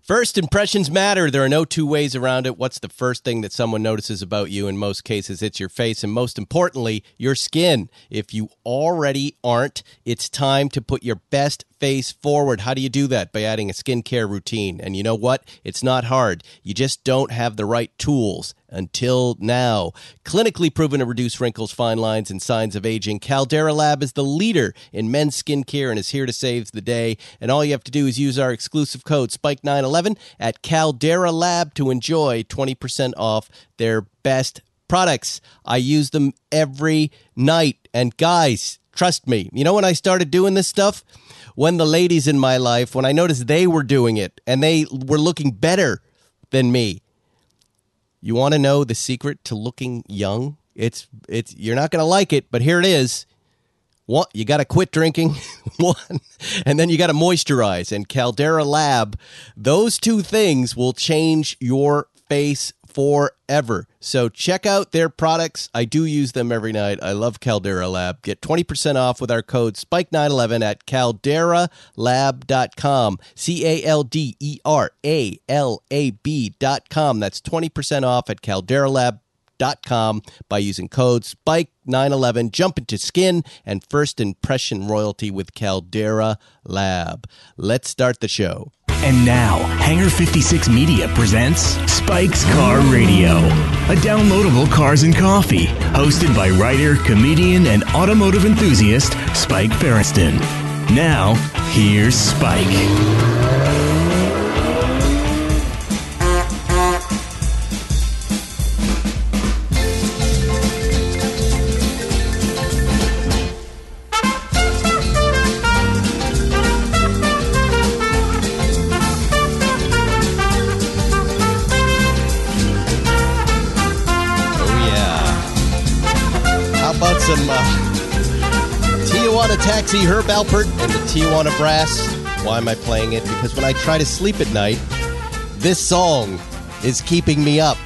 First impressions matter. There are no two ways around it. What's the first thing that someone notices about you? In most cases, it's your face, and most importantly, your skin. If you already aren't, it's time to put your best face forward. How do you do that? By adding a skincare routine. And you know what? It's not hard. You just don't have the right tools until now. Clinically proven to reduce wrinkles, fine lines, and signs of aging, Caldera Lab is the leader in men's skincare and is here to save the day. And all you have to do is use our exclusive code SPIKE911 at Caldera Lab to enjoy 20% off their best products. I use them every night. And guys, trust me, you know when I started doing this stuff? When the ladies in my life, when I noticed they were doing it and they were looking better than me. You want to know the secret to looking young? It's it's you're not going to like it, but here it is. One, you got to quit drinking. One, and then you got to moisturize. And Caldera Lab, those two things will change your face forever. So check out their products. I do use them every night. I love Caldera Lab. Get 20% off with our code SPIKE911 at calderalab.com. C A L D E R A L A B.com. That's 20% off at calderalab.com by using code SPIKE911. Jump into skin and first impression royalty with Caldera Lab. Let's start the show. And now, Hangar 56 Media presents Spike's Car Radio, a downloadable cars and coffee, hosted by writer, comedian, and automotive enthusiast Spike Feresten. Now, here's Spike. Taxi, Herb Alpert, and the Tijuana Brass? Why am I playing it? Because when I try to sleep at night, this song is keeping me up.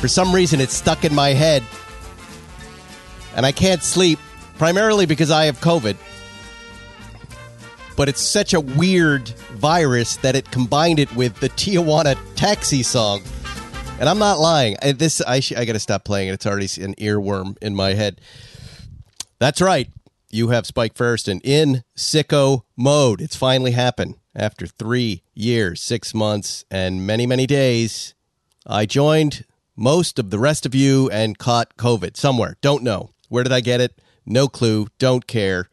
For some reason, it's stuck in my head, and I can't sleep, primarily because I have COVID. But it's such a weird virus that it combined it with the Tijuana Taxi song. And I'm not lying. I, this I sh- I got to stop playing it. It's already an earworm in my head. That's right. You have Spike Feresten in sicko mode. It's finally happened after three years, six months, and many many days. I joined most of the rest of you and caught COVID somewhere. Don't know where did I get it. No clue. Don't care.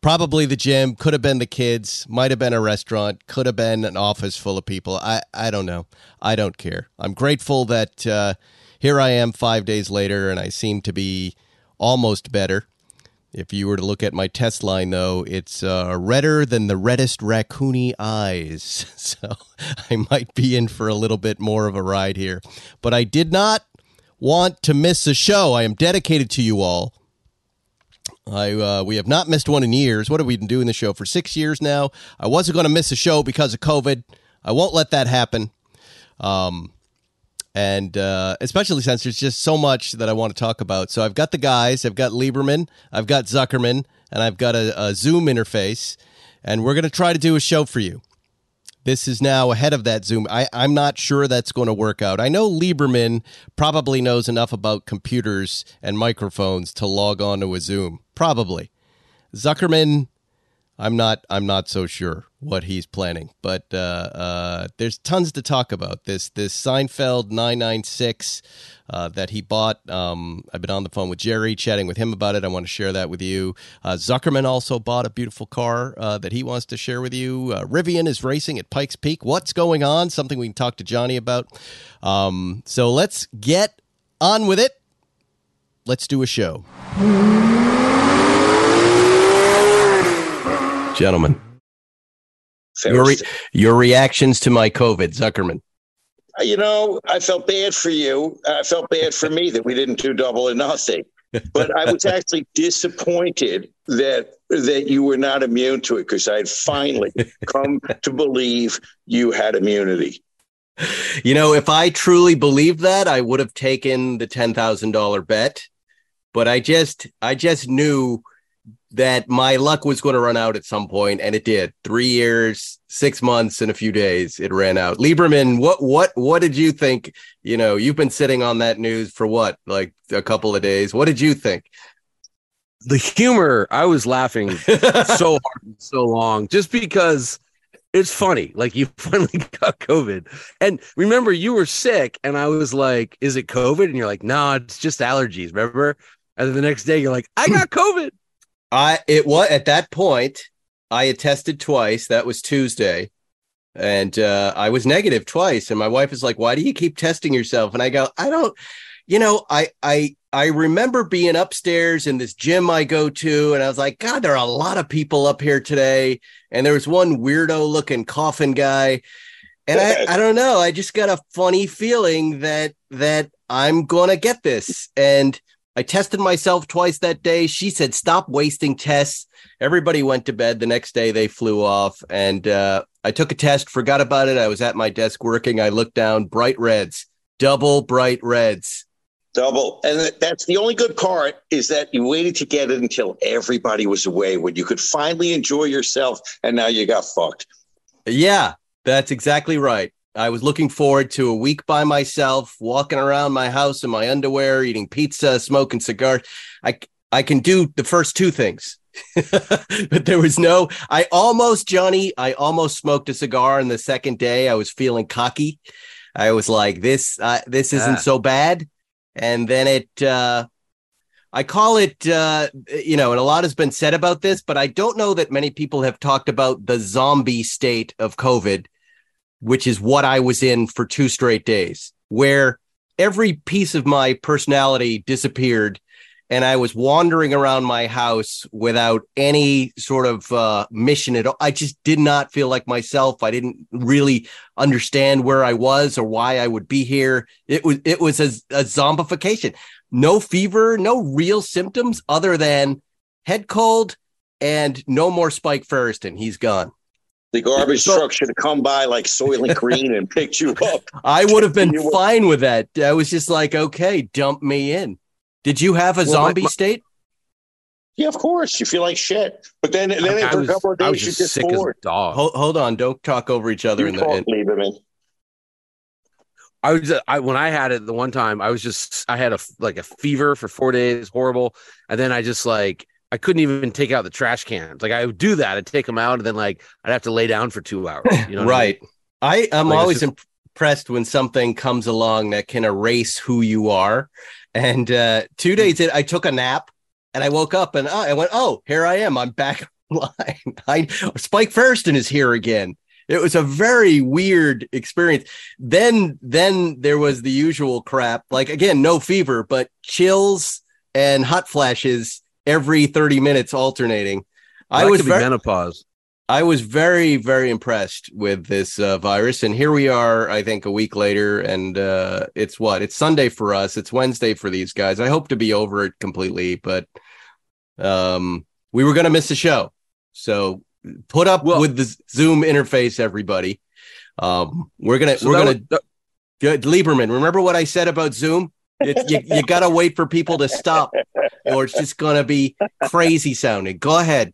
Probably the gym, could have been the kids, might have been a restaurant, could have been an office full of people. I, I don't know. I don't care. I'm grateful that uh, here I am five days later and I seem to be almost better. If you were to look at my test line, though, it's uh, redder than the reddest raccoony eyes. So I might be in for a little bit more of a ride here. But I did not want to miss a show. I am dedicated to you all. I uh, we have not missed one in years. What have we been doing the show for six years now? I wasn't going to miss a show because of COVID. I won't let that happen. Um, and uh, especially since there's just so much that I want to talk about. So I've got the guys. I've got Lieberman. I've got Zuckerman, and I've got a, a Zoom interface, and we're going to try to do a show for you. This is now ahead of that Zoom. I, I'm not sure that's going to work out. I know Lieberman probably knows enough about computers and microphones to log on to a Zoom. Probably. Zuckerman, I'm not. I'm not so sure what he's planning, but uh, uh, there's tons to talk about. This this Seinfeld 996 uh, that he bought. Um, I've been on the phone with Jerry, chatting with him about it. I want to share that with you. Uh, Zuckerman also bought a beautiful car uh, that he wants to share with you. Uh, Rivian is racing at Pikes Peak. What's going on? Something we can talk to Johnny about. Um, so let's get on with it. Let's do a show. Gentlemen, your, re- your reactions to my COVID, Zuckerman. Uh, you know, I felt bad for you. I felt bad for me that we didn't do double or nothing. But I was actually disappointed that that you were not immune to it because I had finally come to believe you had immunity. You know, if I truly believed that, I would have taken the ten thousand dollar bet. But I just, I just knew that my luck was going to run out at some point, and it did. Three years, six months, and a few days, it ran out. Lieberman, what what what did you think? You know, you've been sitting on that news for what, like a couple of days. What did you think? The humor, I was laughing so hard so long, just because it's funny. Like you finally got COVID. And remember, you were sick, and I was like, Is it COVID? And you're like, No, it's just allergies. Remember? And then the next day, you're like, I got COVID. I it was at that point I had tested twice. That was Tuesday. And uh, I was negative twice. And my wife is like, Why do you keep testing yourself? And I go, I don't, you know, I I I remember being upstairs in this gym I go to, and I was like, God, there are a lot of people up here today. And there was one weirdo looking coffin guy. And I, I don't know. I just got a funny feeling that that I'm gonna get this. And I tested myself twice that day. She said, stop wasting tests. Everybody went to bed. The next day they flew off. And uh, I took a test, forgot about it. I was at my desk working. I looked down, bright reds, double bright reds. Double. And that's the only good part is that you waited to get it until everybody was away when you could finally enjoy yourself. And now you got fucked. Yeah, that's exactly right. I was looking forward to a week by myself, walking around my house in my underwear, eating pizza, smoking cigars. I I can do the first two things. but there was no I almost Johnny, I almost smoked a cigar and the second day I was feeling cocky. I was like this uh, this isn't so bad. And then it uh I call it, uh, you know, and a lot has been said about this, but I don't know that many people have talked about the zombie state of COVID which is what I was in for two straight days, where every piece of my personality disappeared and I was wandering around my house without any sort of uh, mission at all. I just did not feel like myself. I didn't really understand where I was or why I would be here. It was it was a, a zombification. No fever, no real symptoms other than head cold and no more Spike Feresten. He's gone. The garbage so, truck should have come by like Soylent Green and picked you up. I would have been fine with that. I was just like, okay, dump me in. Did you have a well, zombie my, my, state? Yeah, of course. You feel like shit. But then, then after was, a couple of days, I was just you sick bored. as a dog. Hold, hold, on. Don't talk over each other. You in the in, leave him in. I was I when I had it the one time I was just I had a like a fever for four days horrible and then I just like I couldn't even take out the trash cans. Like I would do that, I'd take them out, and then like I'd have to lay down for two hours. You know, right? I, mean? I am like always just... impressed when something comes along that can erase who you are. And uh, two days in, I took a nap, and I woke up, and uh, I went, "Oh, here I am. I'm back online. I, Spike Feresten is here again." It was a very weird experience. Then, then there was the usual crap. Like again, no fever, but chills and hot flashes every 30 minutes alternating. Well, I was very, menopause. I was very, very impressed with this uh, virus. And here we are, I think, a week later. And uh, it's what? It's Sunday for us. It's Wednesday for these guys. I hope to be over it completely, but um, we were going to miss the show. So put up well, with the Zoom interface, everybody. Um, we're gonna so we're gonna was. Lieberman. Remember what I said about Zoom? It, you you got to wait for people to stop, or it's just going to be crazy sounding. Go ahead.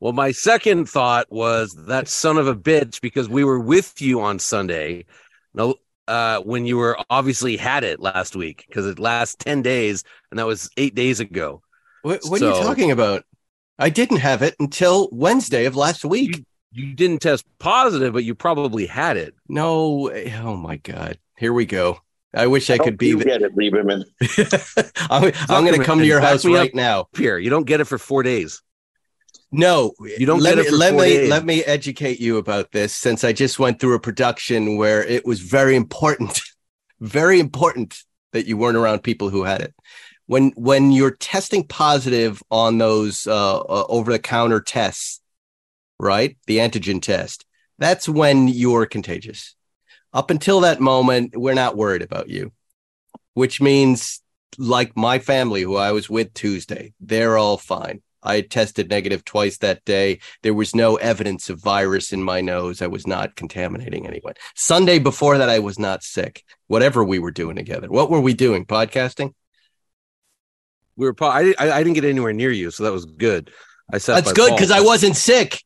Well, my second thought was that son of a bitch because we were with you on Sunday. No, uh, when you were obviously had it last week because it lasts 10 days and that was eight days ago. What, what so, are you talking about? I didn't have it until Wednesday of last week. You, you, didn't test positive, but you probably had it. No. Oh my God. Here we go. I wish I, I could be. You the... get it, Lieberman. I'm, I'm going to come to your house right now. Here, you don't get it for four days. No, you don't let me, let me days. let me educate you about this since I just went through a production where it was very important, very important that you weren't around people who had it. When when you're testing positive on those uh, uh, over the counter tests, right? The antigen test. That's when you're contagious up until that moment, we're not worried about you, which means like my family who I was with Tuesday, they're all fine. I tested negative twice that day. There was no evidence of virus in my nose. I was not contaminating anyone. Sunday before that, I was not sick. Whatever we were doing together. What were we doing? Podcasting? We were. pa- I, I I didn't get anywhere near you, so that was good. I said That's good because I wasn't sick.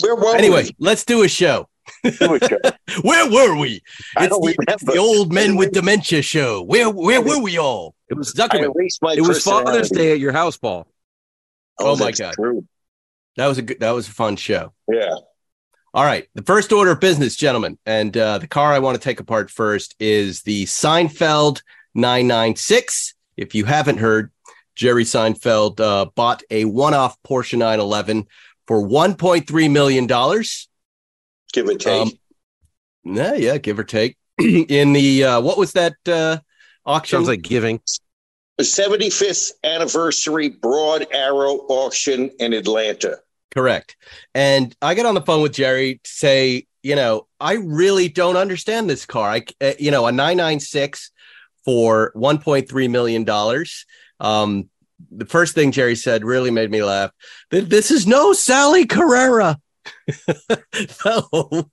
Where were Anyway, let's do a show. Where were we? It's the, the old men with dementia show. Where where were we all? It was. Zuckerman. It was Father's. Day at your house, Paul. Oh, my God. True. That was a good. That was a fun show. Yeah. All right, the first order of business, gentlemen, and uh, the car I want to take apart first is the Seinfeld 996. If you haven't heard, Jerry Seinfeld uh, bought a one-off Porsche 911 for 1.3 million dollars. Give or take. Um, yeah, yeah, give or take. In the uh, what was that uh, auction? Sounds like giving. the 75th anniversary Broad Arrow auction in Atlanta. Correct. And I get on the phone with Jerry to say, you know, I really don't understand this car. I, uh, you know, a 996 for 1.3 million dollars. Um, the first thing Jerry said really made me laugh. This is no Sally Carrera. no.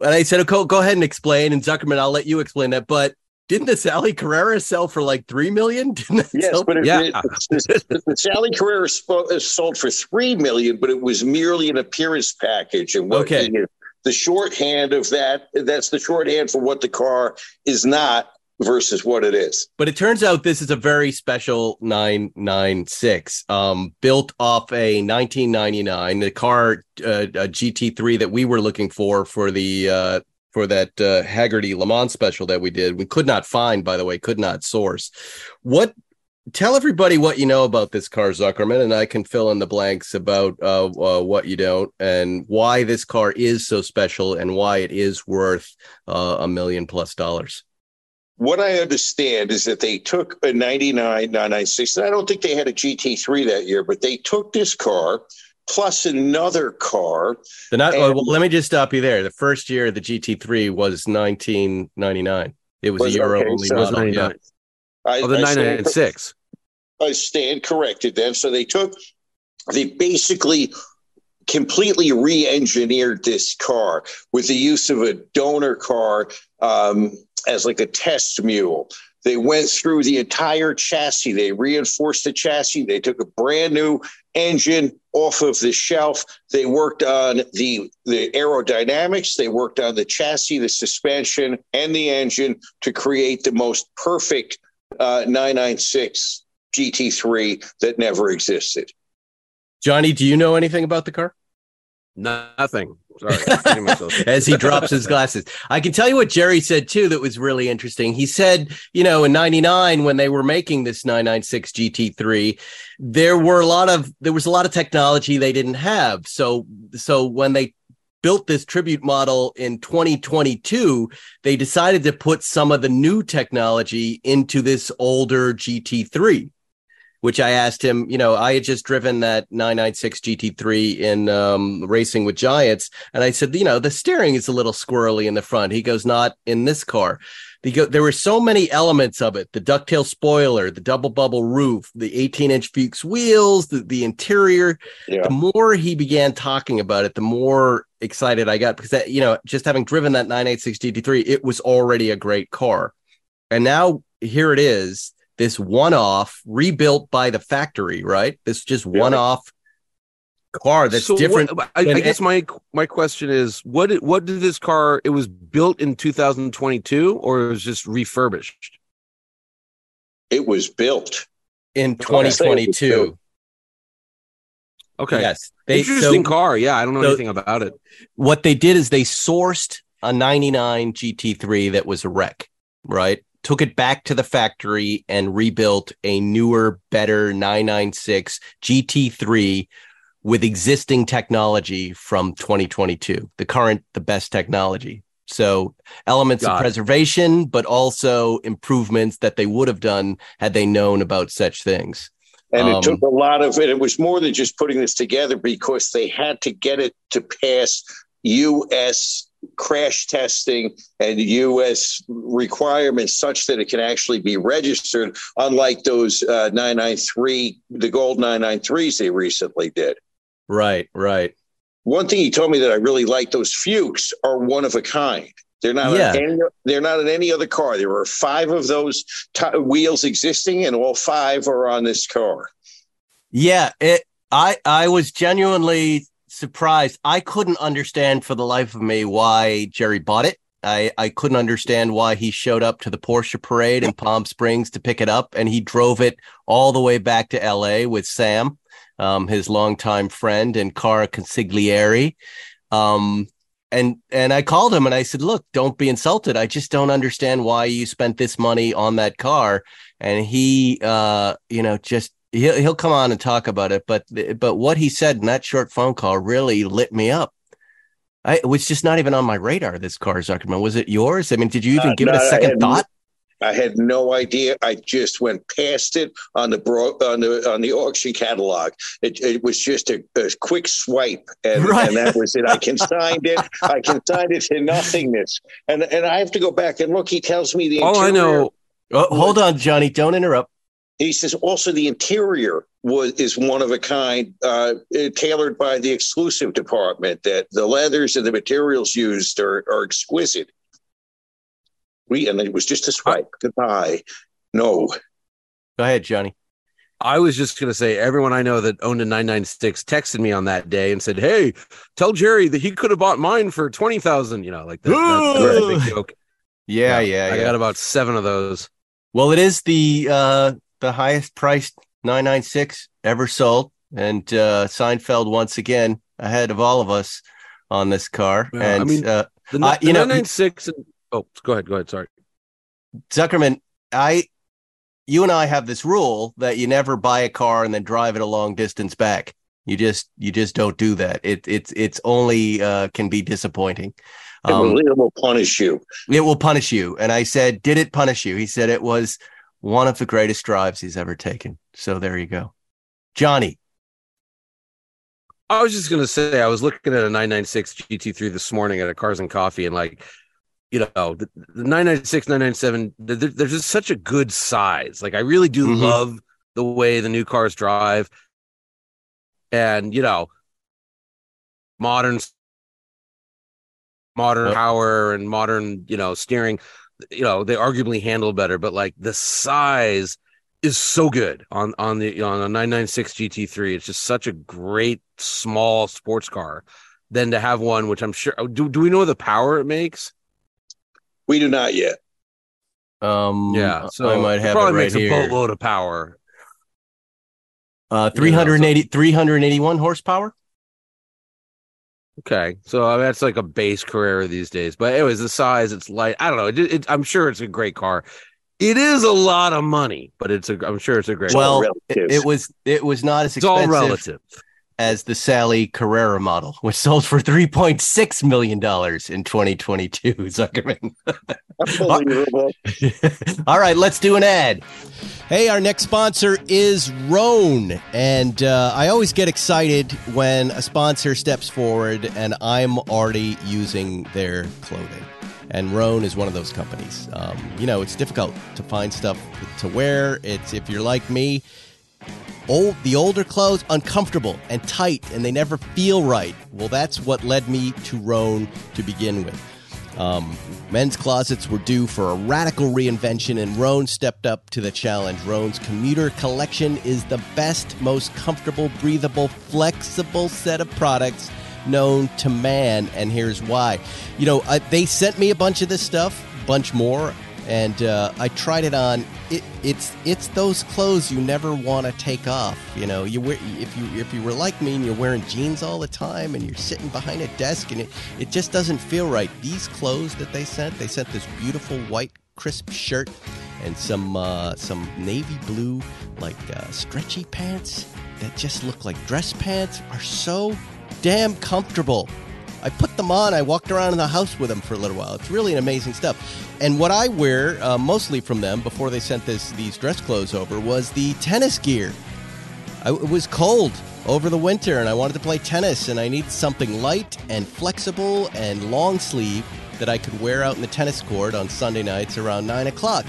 And I said, okay, go ahead and explain. And Zuckerman, I'll let you explain that. But didn't the Sally Carrera sell for like three million? Didn't it Yes, sell but it, Yeah. it- the, the Sally Carrera spo- uh, sold for three million, but it was merely an appearance package. And what Okay. the, the shorthand of that, that's the shorthand for what the car is not versus what it is. But it turns out this is a very special 996, um, built off a 1999, the car uh, a GT3 that we were looking for for the uh, for that uh, Hagerty Le Mans special that we did. We could not find, by the way, could not source. What? Tell everybody what you know about this car, Zuckerman, and I can fill in the blanks about uh, uh, what you don't and why this car is so special and why it is worth uh, a million plus dollars. What I understand is that they took a 99 996. and I don't think they had a GT3 that year, but they took this car plus another car. The not, And- oh, well, let me just stop you there. The first year of the GT3 was 1999. It was, Was- a Euro okay, only so- model. Yeah. 99. I, Oh, the I stand- 996. I stand corrected then. So they took, they basically completely re-engineered this car with the use of a donor car um, as like a test mule. They went through the entire chassis. They reinforced the chassis. They took a brand new engine off of the shelf. They worked on the the aerodynamics. They worked on the chassis, the suspension, and the engine to create the most perfect uh, 996 GT3 that never existed. Johnny, do you know anything about the car? Nothing. Sorry. I'm getting myself- As he drops his glasses. I can tell you what Jerry said too that was really interesting. He said, you know, in 99 when they were making this 996 GT3, there were a lot of there was a lot of technology they didn't have. So so when they built this tribute model in 2022, they decided to put some of the new technology into this older GT3 which I asked him, you know, I had just driven that 996 GT3 in um, racing with Giants. And I said, you know, the steering is a little squirrely in the front. He goes, not in this car. Because there were so many elements of it the ducktail spoiler, the double bubble roof, the 18 inch Fuchs wheels, the, the interior. Yeah. The more he began talking about it, the more excited I got because, that, you know, just having driven that 986 GT3, it was already a great car. And now here it is this one off rebuilt by the factory, right? This just Yeah. one off car that's So what- different. I, I than- guess my my question is, what did, what did this car? It was built in 2022, or it was just refurbished? It was built. in Okay. 2022. Okay, Yes. They, interesting so car. Yeah, I don't know so- anything about it. what they did is they sourced a 99 GT3 that was a wreck, right? Took it back to the factory and rebuilt a newer, better 996 GT3 with existing technology from 2022, the current, the best technology. So elements Got of it. preservation, but also improvements that they would have done had they known about such things. And Um, it took a lot of it. It was more than just putting this together because they had to get it to pass U.S. crash testing and U.S. requirements such that it can actually be registered, unlike those uh, 993, the gold 993s they recently did. Right, right. One thing he told me that I really like those Fuchs are one of a kind. They're not. Yeah. Any, they're not in any other car. There are five of those t- wheels existing, and all five are on this car. Yeah, it. I I was genuinely surprised. I couldn't understand for the life of me why Jerry bought it. I I couldn't understand why he showed up to the Porsche parade in Palm Springs to pick it up, and he drove it all the way back to L.A. with Sam, um, his longtime friend and Cara Consigliere. Um, and and I called him and I said, "Look, don't be insulted. I just don't understand why you spent this money on that car." And he, uh, you know, just he'll he'll come on and talk about it. But but what he said in that short phone call really lit me up. I, it was just not even on my radar. This car, Zuckerman, was it yours? I mean, did you even Uh, give it a second had- thought? I had no idea. I just went past it on the bro- on the on the auction catalog. It, it was just a, a quick swipe, and, Right. and that was it. I consigned it. I consigned it to nothingness, and and I have to go back and look. He tells me the All I know, Oh, hold on, Johnny. Don't interrupt. He says also the interior was is one of a kind, uh, tailored by the exclusive department. That the leathers and the materials used are, are exquisite. We and it was just a swipe. Goodbye. No. Go ahead, Johnny. I was just going to say, everyone I know that owned a 996 texted me on that day and said, Hey, tell Jerry that he could have bought mine for 20,000. You know, like that, that- that's a big joke. Yeah, yeah, I yeah. got about seven of those. Well, it is the uh the highest priced 996 ever sold, and uh Seinfeld once again ahead of all of us on this car. Yeah, I mean- uh, The, the you know- 996 and, oh, go ahead. Go ahead. Sorry. Zuckerman, I, you and I have this rule that you never buy a car and then drive it a long distance back. You just you just don't do that. It it's it's only uh, can be disappointing. It Um, will, it will punish you. it will punish you. And I said, did it punish you? He said it was one of the greatest drives he's ever taken. So there you go, Johnny. I was just going to say, I was looking at a 996 GT3 this morning at a Cars and Coffee, and like, you know, the, the 996, 997, they're, they're just such a good size. Like, I really do Mhm. love the way the new cars drive. And, you know, modern, modern power and modern, you know, steering, you know, they arguably handle better, but like the size is so good on on the on a 996 GT3. It's just such a great small sports car. Than to have one, which I'm sure. Do do we know the power it makes? We do not yet. Um, Yeah, so I might it have it probably right makes a boatload of power. Uh, 380, 381 horsepower. Okay, so I mean, that's like a base Carrera these days. But anyways, the size, it's light. I don't know. It, it, I'm sure it's a great car. It is a lot of money, but it's a. I'm sure it's a great. Well, oh, car. it, it was it was not as it's all expensive relative. As the Sally Carrera model, which sold for 3.6 million dollars in 2022. Zuckerman. Unbelievable. All right, let's do an ad. Hey, our next sponsor is Rhone. And uh, I always get excited when a sponsor steps forward and I'm already using their clothing. And Rhone is one of those companies. Um, you know, it's difficult to find stuff to wear. It's if you're like me, old the older clothes uncomfortable and tight and they never feel right. Well, that's what led me to Rhone to begin with. Um, men's closets were due for a radical reinvention, and Rhone stepped up to the challenge. Rhone's commuter collection is the best, most comfortable, breathable, flexible set of products known to man, and here's why. You know, I, they sent me a bunch of this stuff, bunch more, and uh, I tried it on. It, it's it's those clothes you never want to take off. You know, you wear if you if you were like me and you're wearing jeans all the time and you're sitting behind a desk and it it just doesn't feel right. These clothes that they sent, they sent this beautiful white crisp shirt and some uh, some navy blue like uh, stretchy pants that just look like dress pants are so damn comfortable. I put them on. I walked around in the house with them for a little while. It's really an amazing stuff. And what I wear uh, mostly from them before they sent this these dress clothes over was the tennis gear. I, it was cold over the winter, and I wanted to play tennis, and I needed something light and flexible and long sleeve that I could wear out in the tennis court on Sunday nights around nine o'clock.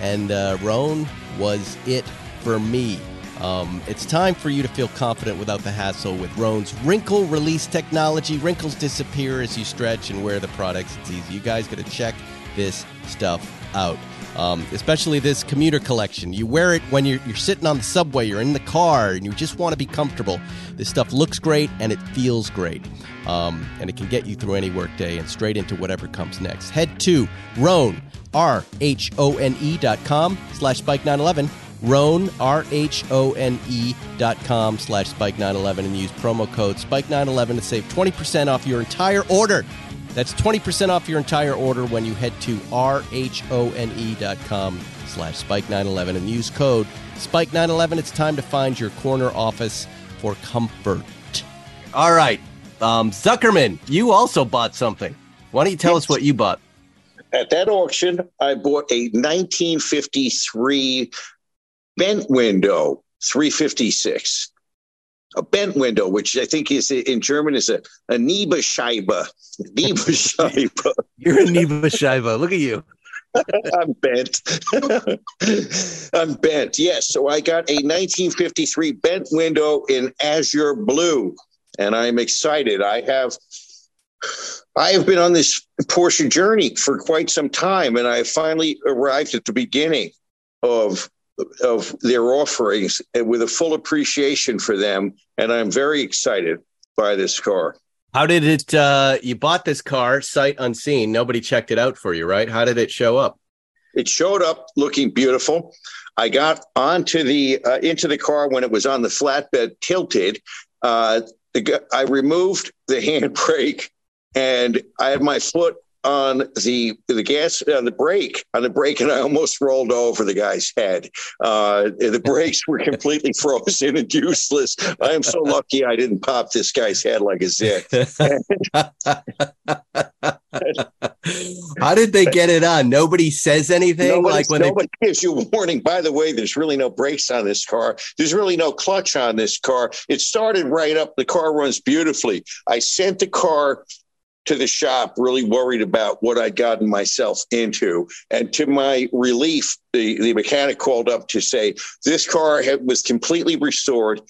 And uh, Rhone was it for me. Um, it's time for you to feel confident without the hassle with Rhone's wrinkle release technology. Wrinkles disappear as you stretch and wear the products. It's easy. You guys got to check this stuff out. Um, especially this commuter collection. You wear it when you're, you're sitting on the subway, you're in the car, and you just want to be comfortable. This stuff looks great and it feels great. Um, and it can get you through any workday and straight into whatever comes next. Head to Rhone, R H O N E dot com slash bike 911. Rhone, R H O N E dot com slash spike 911 and use promo code spike 911 to save 20% off your entire order. That's 20% off your entire order when you head to R H O N E dot com slash spike911 and use code spike911. It's time to find your corner office for comfort. All right. Um, Zuckerman, you also bought something. Why don't you tell us what you bought? At that auction, I bought a 1953 bent window 356 a bent window, which I think is in German is a, a Niebescheibe. Niebescheibe. You're a Niebescheibe. Look at you. I'm bent. I'm bent. Yes. So I got a 1953 bent window in azure blue, and I'm excited. I have. I have been on this Porsche journey for quite some time, and I finally arrived at the beginning of of their offerings with a full appreciation for them. And I'm very excited by this car. How did it? Uh, you bought this car sight unseen. Nobody checked it out for you, right? How did it show up? It showed up looking beautiful. I got onto the uh, into the car when it was on the flatbed tilted. Uh, the, I removed the handbrake and I had my foot on the the gas on the brake on the brake and I almost rolled over the guy's head. Uh, the brakes were completely frozen and useless. I am so lucky I didn't pop this guy's head like a zit. How did they get it on? Nobody says anything. Nobody, like when nobody they... gives you a warning. By the way, there's really no brakes on this car. There's really no clutch on this car. It started right up. The car runs beautifully. I sent the car to the shop really worried about what I'd gotten myself into. And to my relief, the, the mechanic called up to say this car had, was completely restored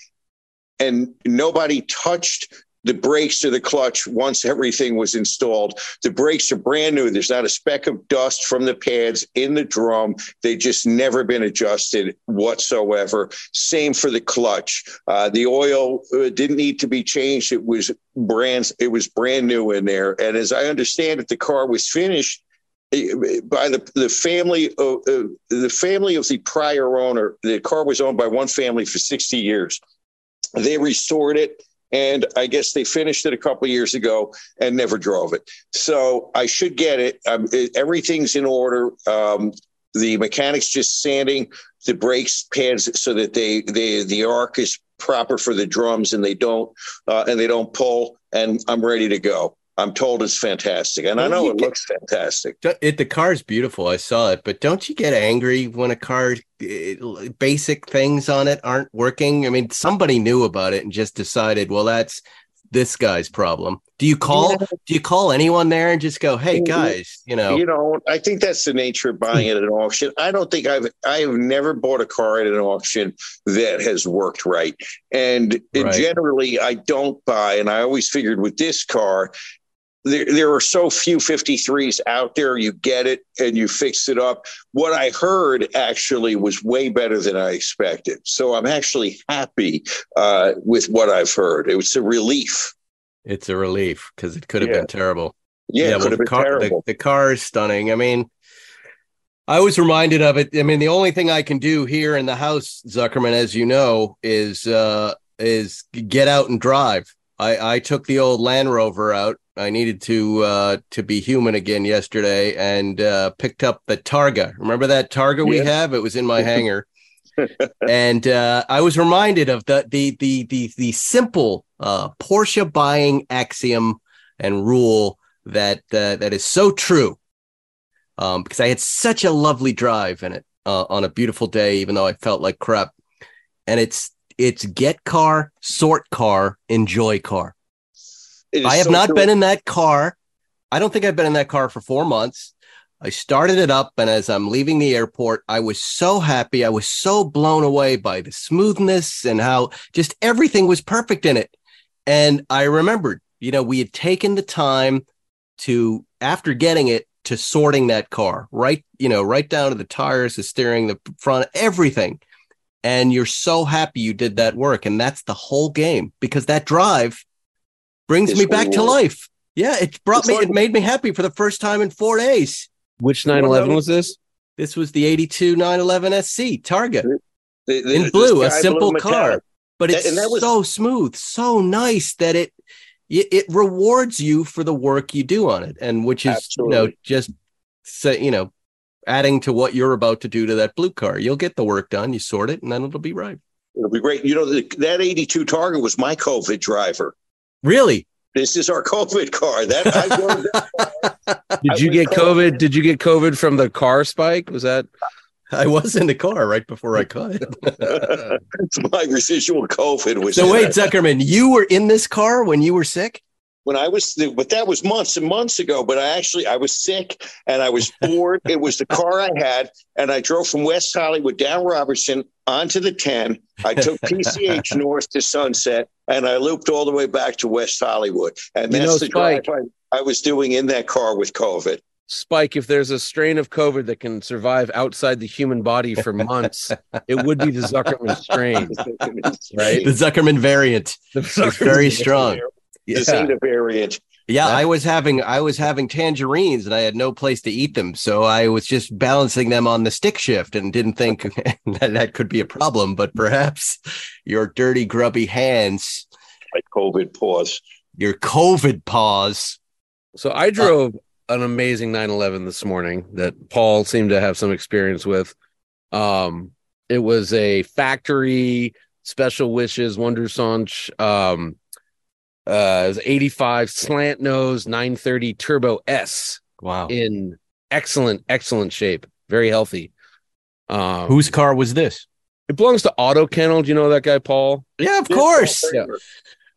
and nobody touched the brakes or the clutch once everything was installed. The brakes are brand new. There's not a speck of dust from the pads in the drum. They just never been adjusted whatsoever. Same for the clutch. Uh, the oil uh, didn't need to be changed. It was brand. It was brand new in there. And as I understand it, the car was finished eh, by the the family of uh, the family of the prior owner. The car was owned by one family for 60 years. They restored it and I guess they finished it a couple years ago and never drove it. So I should get it. Um, it everything's in order. Um, the mechanics just sanding the brakes pads so that they they the arc is proper for the drums and they don't uh, and they don't pull. And I'm ready to go. I'm told it's fantastic, and I know it get, looks fantastic. It the car is beautiful. I saw it, but don't you get angry when a car eh, it, basic things on it aren't working? I mean, somebody knew about it and just decided, well, that's this guy's problem. Do you call? Yeah. Do you call anyone there and just go, "Hey mm-hmm. guys, you know"? You know, I think that's the nature of buying at an auction. I don't think I've I have never bought a car at an auction that has worked right, and eh, right. generally I don't buy. And I always figured with this car, there, there are so few 53s out there. You get it and you fix it up. What I heard actually was way better than I expected. So I'm actually happy uh, with what I've heard. It was a relief. It's a relief because it could have yeah. been terrible. Yeah, yeah well, the car, the, the car is stunning. I mean, I was reminded of it. I mean, the only thing I can do here in the house, Zuckerman, as you know, is uh, is get out and drive. I, I took the old Land Rover out I needed to uh, to be human again yesterday and uh, picked up the Targa. Remember that Targa we have? It was in my hangar, and uh, I was reminded of the the the the the simple uh, Porsche buying axiom and rule that uh, that is so true. Um, because I had such a lovely drive in it uh, on a beautiful day, even though I felt like crap. And it's it's get car, sort car, enjoy car. I have so not true. been in that car. I don't think I've been in that car for four months. I started it up, and as I'm leaving the airport, I was so happy. I was so blown away by the smoothness and how just everything was perfect in it. And I remembered, you know, we had taken the time to, after getting it, to sorting that car, right, you know, right down to the tires, the steering, the front, everything. And you're so happy you did that work. And that's the whole game because that drive brings It's me back to life. Yeah, it brought It's me, like- it made me happy for the first time in four days. Which 911 was this? This was the 82 911 SC Targa The- the- in blue, a simple blue car, metallic. but it's and that was- so smooth, so nice that it, it it rewards you for the work you do on it, and which is you know just say you know adding to what you're about to do to that blue car. You'll get the work done. You sort it, and then it'll be right. It'll be great. You know, the, that 82 Targa was my COVID driver. Really, This is our COVID car. That I drove that- Did you get was COVID? Did you get COVID from the car spike? Was that I was in the car right before I caught it. my residual COVID was. so in wait. Zuckerman, you were in this car when you were sick? When I was, but that was months and months ago. But I actually, I was sick and I was bored. it was the car I had, and I drove from West Hollywood down Robertson onto the 10. I took PCH north to Sunset, and I looped all the way back to West Hollywood. And You that's know, the Spike- drive I, I was doing in that car with COVID. spike? If there's a strain of COVID that can survive outside the human body for months, it would be the Zuckerman strain, right? The Zuckerman variant. The It's very strong. This Yeah. ain't a variant. Yeah, I was having I was having tangerines and I had no place to eat them, so I was just balancing them on the stick shift and didn't think that that could be a problem. But perhaps your dirty, grubby hands, Like COVID pause. your COVID paws. So I drove an amazing 911 this morning that Paul seemed to have some experience with. Um, it was a factory special wishes Sonderwunsch um uh it was 85 slant nose 930 turbo S Wow, in excellent excellent shape, very healthy. Um whose car was this? it belongs to Auto Kennel. Do you know that guy Paul? Yeah, of course. Yeah.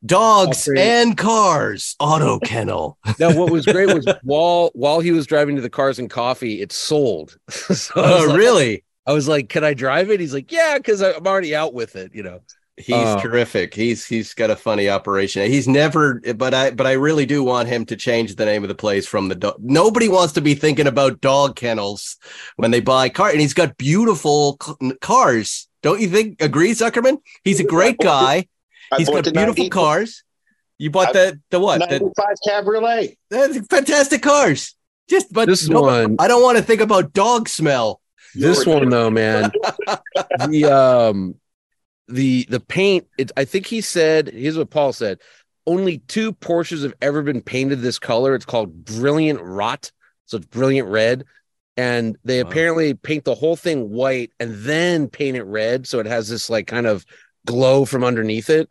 Dogs and cars, auto kennel. Now, what was great was while while he was driving to the cars and coffee, it sold. so I Oh, like- really? I was like, "Can I drive it?" He's like, "Yeah, because I'm already out with it." You know, He's Uh, terrific. He's he's got a funny operation. He's never, but I but I really do want him to change the name of the place from the dog. Nobody wants to be thinking about dog kennels when they buy car, and he's got beautiful c- cars. Don't you think? Agree, Zuckerman? He's a great guy. He's got beautiful cars. You bought I- the the what? The, 95 Cabriolet. the fantastic cars. Just but this no- one, I don't want to think about dog smell. this one though, man, the um, the the paint. It, I think he said. Here's what Paul said. Only two Porsches have ever been painted this color. It's called Brilliant Rot. So it's brilliant red. And they Wow. apparently paint the whole thing white and then paint it red. So it has this like kind of glow from underneath it.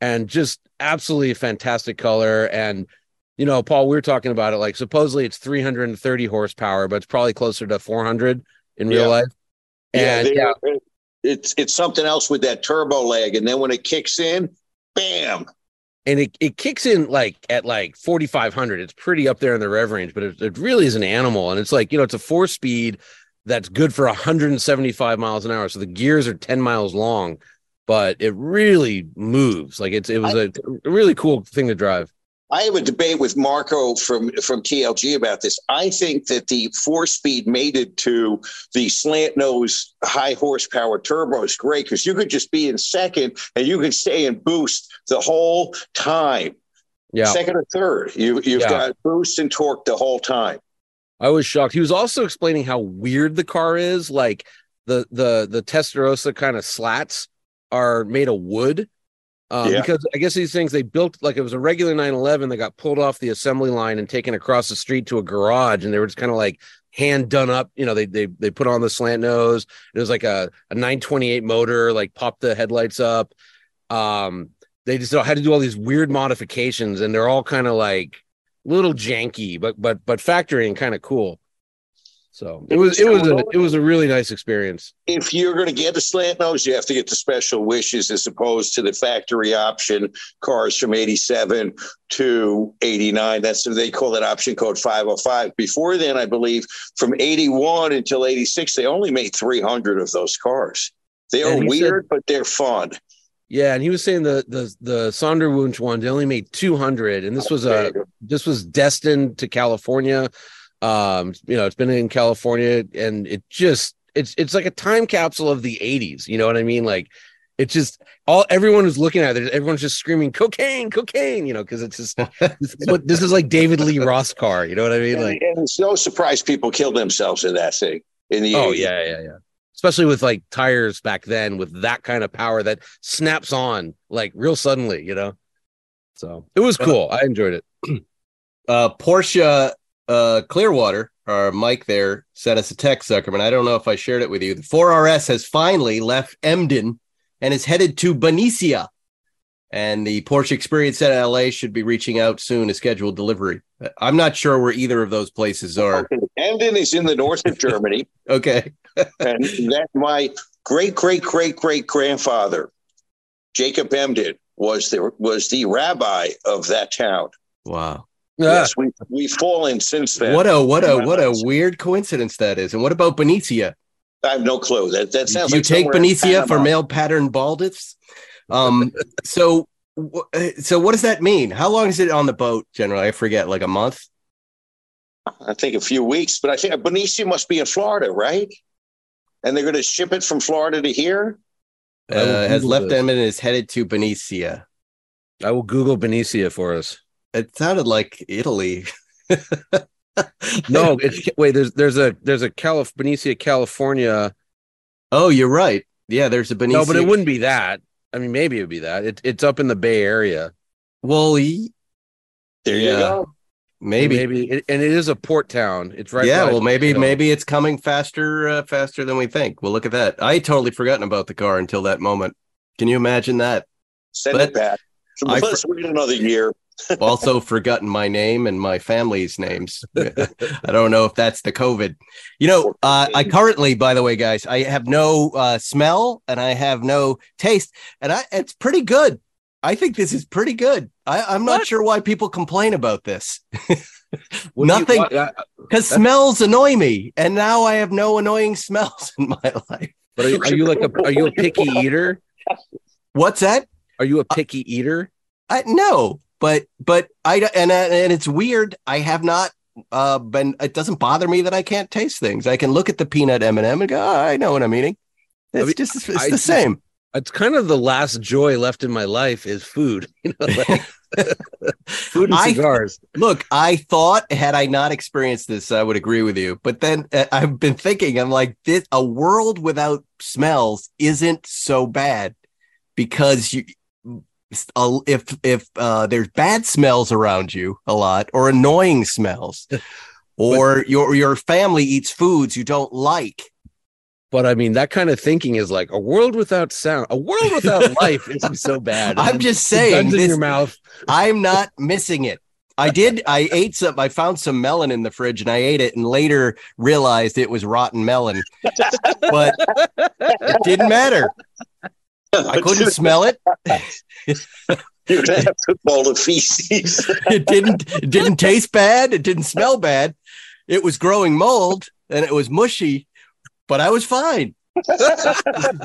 And just absolutely a fantastic color. And, you know, Paul, we were talking about it. Like supposedly it's 330 horsepower, but it's probably closer to 400 in real Yeah. life. Yeah, And they- yeah, it's it's something else with that turbo leg, and then when it kicks in, bam! and it, it kicks in like at like 4500 it's pretty up there in the rev range but it, it really is an animal. And it's like you know it's a four speed that's good for 175 miles an hour. So the gears are 10 miles long but it really moves. Like it's it was a, a really cool thing to drive I have a debate with Marco from from TLG about this. I think that the four speed mated to the slant nose high horsepower turbo is great because you could just be in second and you can stay in boost the whole time. yeah Second or third, you you've Yeah. got boost and torque the whole time. I was shocked. He was also explaining how weird the car is. Like the the the Testarossa kind of slats are made of wood. Um, Yeah. Because I guess these things they built like it was a regular 911 that got pulled off the assembly line and taken across the street to a garage, and they were just kind of like hand done up. You know, they they they put on the slant nose. It was like a a 928 motor, like popped the headlights up. Um, they just had to do all these weird modifications, and they're all kind of like little janky, but but but factory and kind of cool. So it was it was a it was a really nice experience. If you're going to get a slant nose, you have to get the special wishes as opposed to the factory option cars from 87 to 89. That's what they call that option code 505. Before then, I believe from 81 until 86, they only made 300 of those cars. They are weird, said, but they're fun. Yeah, and he was saying the the the Sonderwunsch one they only made 200, and this was a this was destined to California. Um, you know, it's been in California, and it just it's it's like a time capsule of the 80s. You know what I mean? Like it's just all everyone who's looking at it, everyone's just screaming cocaine, cocaine, you know, because it's just this, is what, this is like David Lee Roth car. You know what I mean? Like, and, and it's no surprise people killed themselves in that thing in the oh 80s. yeah yeah yeah especially with like tires back then with that kind of power that snaps on like real suddenly, you know. So it was cool. I enjoyed it. uh, Porsche uh, Clearwater, our Mike there, sent us a text, Zuckerman. I don't know if I shared it with you. The 4RS has finally left Emden and is headed to Benicia. And the Porsche Experience at LA should be reaching out soon to schedule delivery. I'm not sure where either of those places are. Emden is in the north of Germany. okay and that my great great great great grandfather, Jacob Emden, was the was the rabbi of that town. Wow. Yes, we we've fallen since then. What a what a what a weird coincidence that is. And what about Benicia? I have no clue. That that sounds. Did like you take Benicia for male pattern baldifs? Um. so so what does that mean? How long is it on the boat? Generally, I forget. Like a month. I think a few weeks, but I think Benicia must be in Florida, right? and they're going to ship it from Florida to here. Uh, has left this. and is headed to Benicia. I will Google Benicia for us. It sounded like Italy. no, it's wait. There's there's a there's a Calif Benicia, California. Oh, you're right. Yeah, there's a Benicia. No, but it wouldn't be that. I mean, maybe it would be that. It, it's up in the Bay Area. Well, he, there yeah. you go. Maybe, maybe, and it is a port town. It's right. Yeah, well, maybe, maybe it's coming faster, uh, faster than we think. Well, look at that. I totally forgotten about the car until that moment. Can you imagine that? Send but it back. So let's wait another year. Also forgotten my name and my family's names. I don't know if that's the COVID. You know, uh, I currently, by the way, guys, I have no uh, smell and I have no taste, and I it's pretty good. I think this is pretty good. I, am not sure why people complain about this. Nothing, because smells annoy me, and now I have no annoying smells in my life. But are, are you like a are you a picky eater? What's that? Are you a picky eater? I no, but but I and and it's weird. I have not uh been. It doesn't bother me that I can't taste things. I can look at the peanut M and m and go, oh, I know what I'm eating. It's I mean, just it's I, the same it's kind of the last joy left in my life is food. You know, like, food and cigars. I, look, I thought had I not experienced this, I would agree with you. But then uh, I've been thinking, I'm like, this a world without smells isn't so bad because you. If if uh, there's bad smells around you a lot or annoying smells, or but, your your family eats foods you don't like, but I mean, that kind of thinking is like a world without sound, a world without life isn't so bad. I'm just saying, this, in your mouth. I'm not missing it. I did. I ate some. I found some melon in the fridge, and I ate it, and later realized it was rotten melon. but it didn't matter. I couldn't smell it. you have to bowl of feces. it didn't. It didn't taste bad. It didn't smell bad. It was growing mold, and it was mushy but I was fine.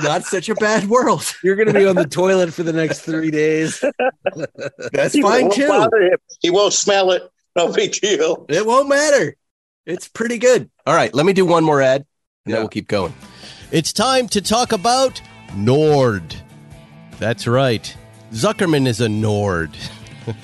not such a bad world. You're going to be on the toilet for the next three days. That's he fine too. He won't smell it. No big deal. It won't matter. It's pretty good. All right, let me do one more ad, and yeah. then we'll keep going. It's time to talk about Nord. That's right. Zuckerman is a Nord.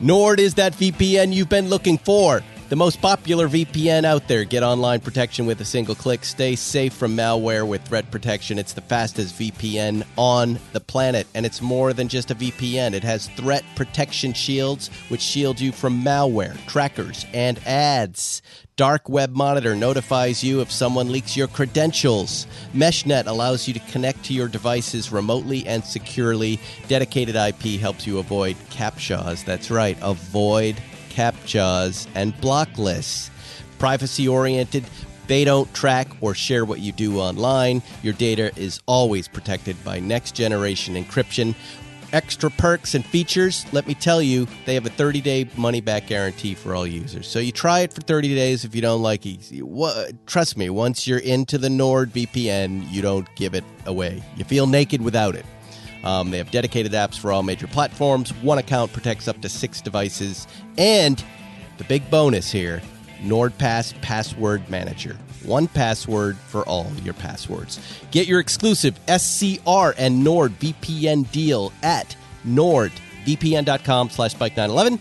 Nord is that VPN you've been looking for. The most popular VPN out there. Get online protection with a single click. Stay safe from malware with threat protection. It's the fastest VPN on the planet. And it's more than just a VPN, it has threat protection shields, which shield you from malware, trackers, and ads. Dark Web Monitor notifies you if someone leaks your credentials. MeshNet allows you to connect to your devices remotely and securely. Dedicated IP helps you avoid CAPTCHAs. That's right, avoid CAPTCHAs, and block lists. privacy oriented. They don't track or share what you do online. Your data is always protected by next generation encryption. Extra perks and features, let me tell you, they have a 30 day money back guarantee for all users. So you try it for 30 days if you don't like it. Trust me, once you're into the NordVPN, you don't give it away. You feel naked without it. Um, they have dedicated apps for all major platforms. One account protects up to six devices. And the big bonus here NordPass Password Manager. One password for all your passwords. Get your exclusive SCR and NordVPN deal at nordvpn.com slash spike911.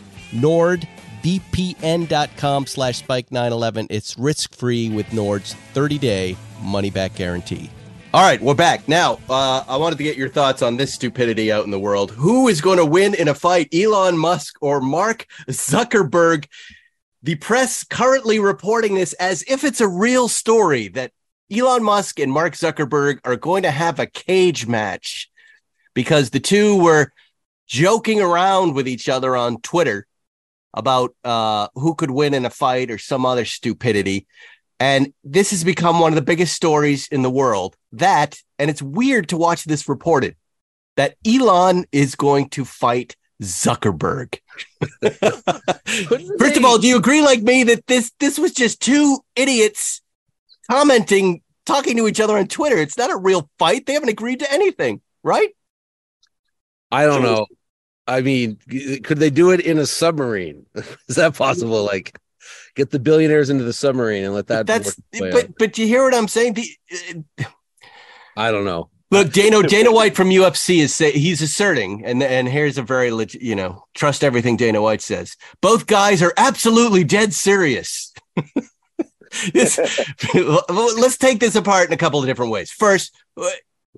nordvpn.com slash spike911. It's risk-free with Nord's 30-day money-back guarantee. All right, we're back. Now, uh, I wanted to get your thoughts on this stupidity out in the world. Who is going to win in a fight, Elon Musk or Mark Zuckerberg? The press currently reporting this as if it's a real story that Elon Musk and Mark Zuckerberg are going to have a cage match because the two were joking around with each other on Twitter about uh, who could win in a fight or some other stupidity. And this has become one of the biggest stories in the world. That, and it's weird to watch this reported, that Elon is going to fight Zuckerberg. First of all, do you agree like me that this this was just two idiots commenting, talking to each other on Twitter? It's not a real fight. They haven't agreed to anything, right? I don't know. I mean, could they do it in a submarine? Is that possible? Like, get the billionaires into the submarine and let that. That's but but you hear what I'm saying? The, uh, I don't know. Look, Dana Dana White from UFC is say, he's asserting, and and here's a very legit, you know, trust everything Dana White says. Both guys are absolutely dead serious. this, let's take this apart in a couple of different ways. First,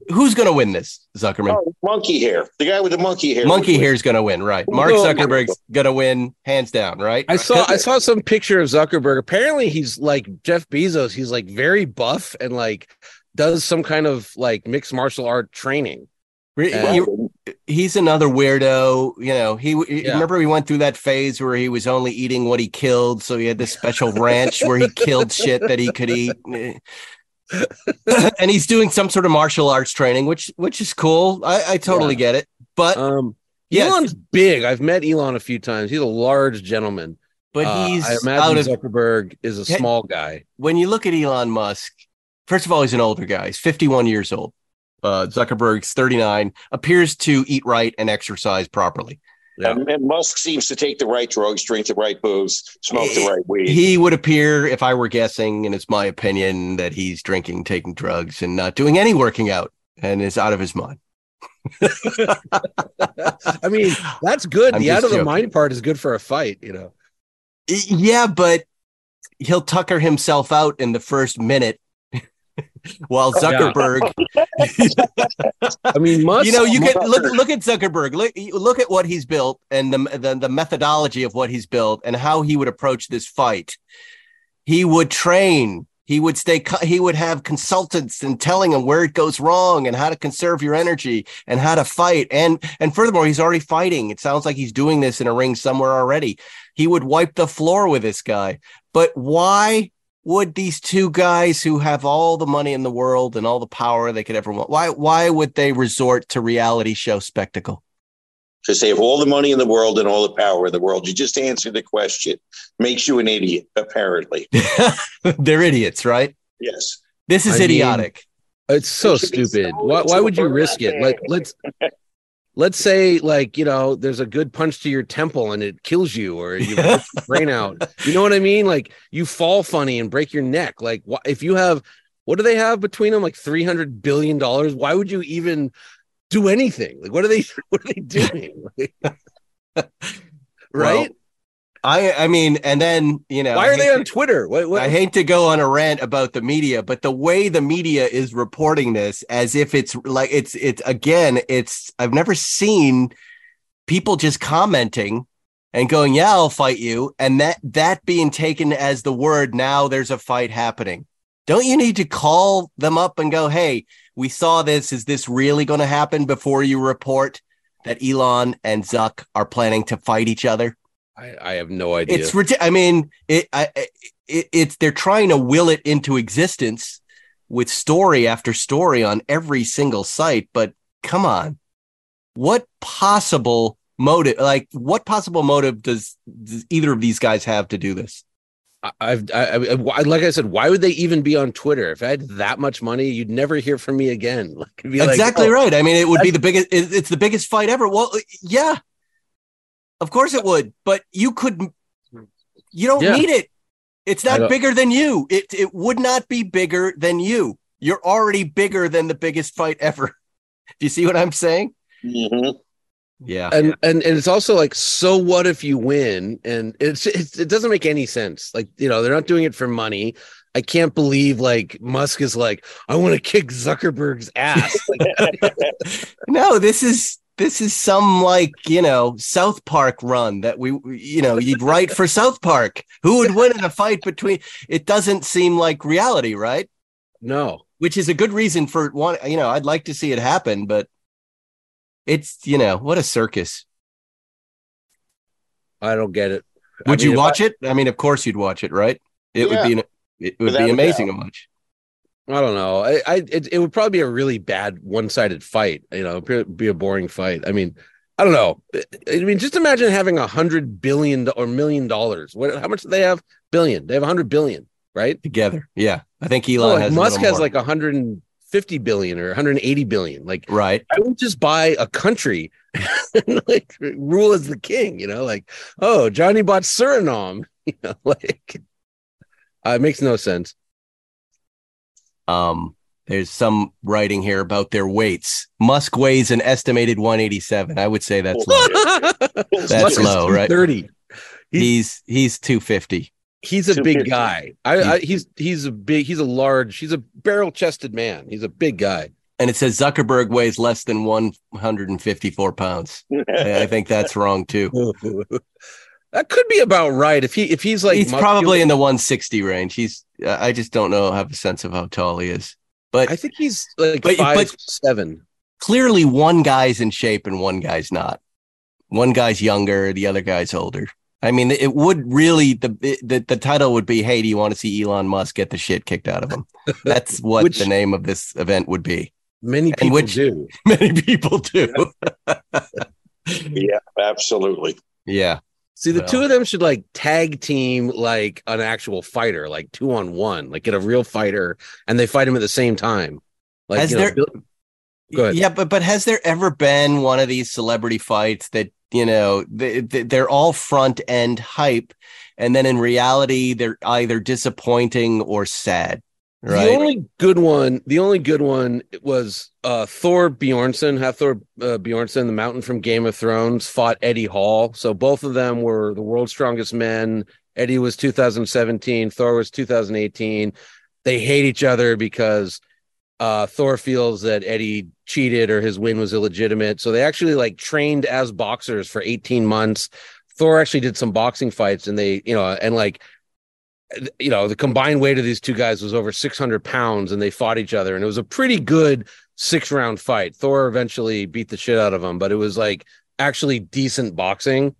who's going to win this, Zuckerman? Oh, monkey hair. The guy with the monkey hair. Monkey hair is going to win, right? Mark Zuckerberg's going to win hands down, right? I saw I saw some picture of Zuckerberg. Apparently, he's like Jeff Bezos. He's like very buff and like does some kind of like mixed martial art training. He, he's another weirdo. You know, he yeah. remember we went through that phase where he was only eating what he killed, so he had this special ranch where he killed shit that he could eat. and he's doing some sort of martial arts training, which which is cool. I, I totally yeah. get it. But um, yes. Elon's big. I've met Elon a few times. He's a large gentleman. But he's uh, I imagine of, Zuckerberg is a small guy. When you look at Elon Musk, First of all, he's an older guy. He's 51 years old. Uh, Zuckerberg's 39, appears to eat right and exercise properly. Yeah. And, and, Musk seems to take the right drugs, drink the right booze, smoke the right weed. He would appear, if I were guessing, and it's my opinion, that he's drinking, taking drugs, and not doing any working out and is out of his mind. I mean, that's good. I'm the out of joking. the mind part is good for a fight, you know. Yeah, but he'll tucker himself out in the first minute while Zuckerberg, I mean, Musk, you know, you can look look at Zuckerberg. Look look at what he's built and the, the the methodology of what he's built and how he would approach this fight. He would train. He would stay. He would have consultants and telling him where it goes wrong and how to conserve your energy and how to fight. And and furthermore, he's already fighting. It sounds like he's doing this in a ring somewhere already. He would wipe the floor with this guy. But why would these two guys who have all the money in the world and all the power they could ever want why why would they resort to reality show spectacle? Because they have all the money in the world and all the power in the world. You just answered the question. Makes you an idiot apparently. They're idiots right? Yes. This is I idiotic. mean, it's so stupid. why, why would you risk it? Like let's let's say like you know there's a good punch to your temple and it kills you or you brain out. You know what i mean? Like you fall funny and break your neck. Like wh- if you have what do they have between them? Like 300 billion dollars? Why would you even do anything? Like what are they what are they doing? Right well, I I mean, and then you know, why are they on Twitter? What, what? I hate to go on a rant about the media, but the way the media is reporting this, as if it's like it's it's again, it's I've never seen people just commenting and going, "Yeah, I'll fight you," and that that being taken as the word. Now there's a fight happening. Don't you need to call them up and go, "Hey, we saw this. Is this really going to happen?" Before you report that Elon and Zuck are planning to fight each other. I, I have no idea. It's ridiculous. I mean, it, I, it, it's they're trying to will it into existence with story after story on every single site. But come on, what possible motive? Like, what possible motive does, does either of these guys have to do this? I've I, I, like I said, why would they even be on Twitter? If I had that much money, you'd never hear from me again. Like, it'd like, exactly oh, right. I mean, it would be the biggest. It's the biggest fight ever. Well, yeah, of course it would. But you couldn't. You don't Yeah. need it. It's not bigger than you. It it would not be bigger than you. You're already bigger than the biggest fight ever. Do you see what I'm saying? Mhm. Yeah. and and and it's also like so what if you win and it's, it's it doesn't make any sense like you know they're not doing it for money i can't believe like musk is like i want to kick zuckerberg's ass like, No, this is this is some like you know South Park run that we you know you'd write for South Park. Who would win in a fight between? It doesn't seem like reality, right? no which is a good reason for one. You know, I'd like to see it happen, but it's you know what a circus. i don't get it I Would mean, you if watch it? I mean, of course you'd watch it, right? It would be an, it would be amazing to watch. I, don't know. I, I it, it would probably be a really bad one-sided fight you know be a boring fight. I mean i don't know. I mean just imagine having a hundred billion or million dollars. What how much do they have? Billion. They have a hundred billion right? Together, yeah. I think Elon like has Musk has like 150 billion or 180 billion. Like right. I would just buy a country and like rule as the king, you know, like, oh, Johnny bought Suriname, you know, like uh, it makes no sense. Um, there's some writing here about their weights. Musk weighs an estimated 187. I would say that's low. That's low, right? 30. He's he's 250. He's a big guy. I, I he's he's a big he's a large he's a barrel chested man. He's a big guy. And it says Zuckerberg weighs less than 154 pounds. I I think that's wrong too. that could be about right if he if he's like he's muscular- probably in the 160 range. He's uh, I just don't know have a sense of how tall he is. But I think he's like But- five but- seven. clearly one guy's in shape and one guy's not. One guy's younger, the other guy's older. I mean, it would really the the, the title would be, "Hey, do you want to see Elon Musk get the shit kicked out of him?" That's what Which- the name of this event would be. Many people which- do. Many people do. yeah, absolutely. yeah, See, the Well. two of them should like tag team like an actual fighter, like two on one, like get a real fighter, and they fight him at the same time. Like, Has you know, there- Bill- Go ahead. yeah, but but has there ever been one of these celebrity fights that you know they, they- they're all front end hype, and then in reality they're either disappointing or sad, right? The only good one, the only good one was uh Thor Bjornsson, Hafthor uh, Bjornsson, the mountain from Game of Thrones, fought Eddie Hall. So both of them were the world's strongest men. Eddie was 2017, Thor was 2018. They hate each other because uh Thor feels that Eddie cheated or his win was illegitimate. So they actually like trained as boxers for 18 months. Thor actually did some boxing fights and they, you know, and like you know, the combined weight of these two guys was over 600 pounds and they fought each other. And it was a pretty good six round fight. Thor eventually beat the shit out of him, but it was like actually decent boxing.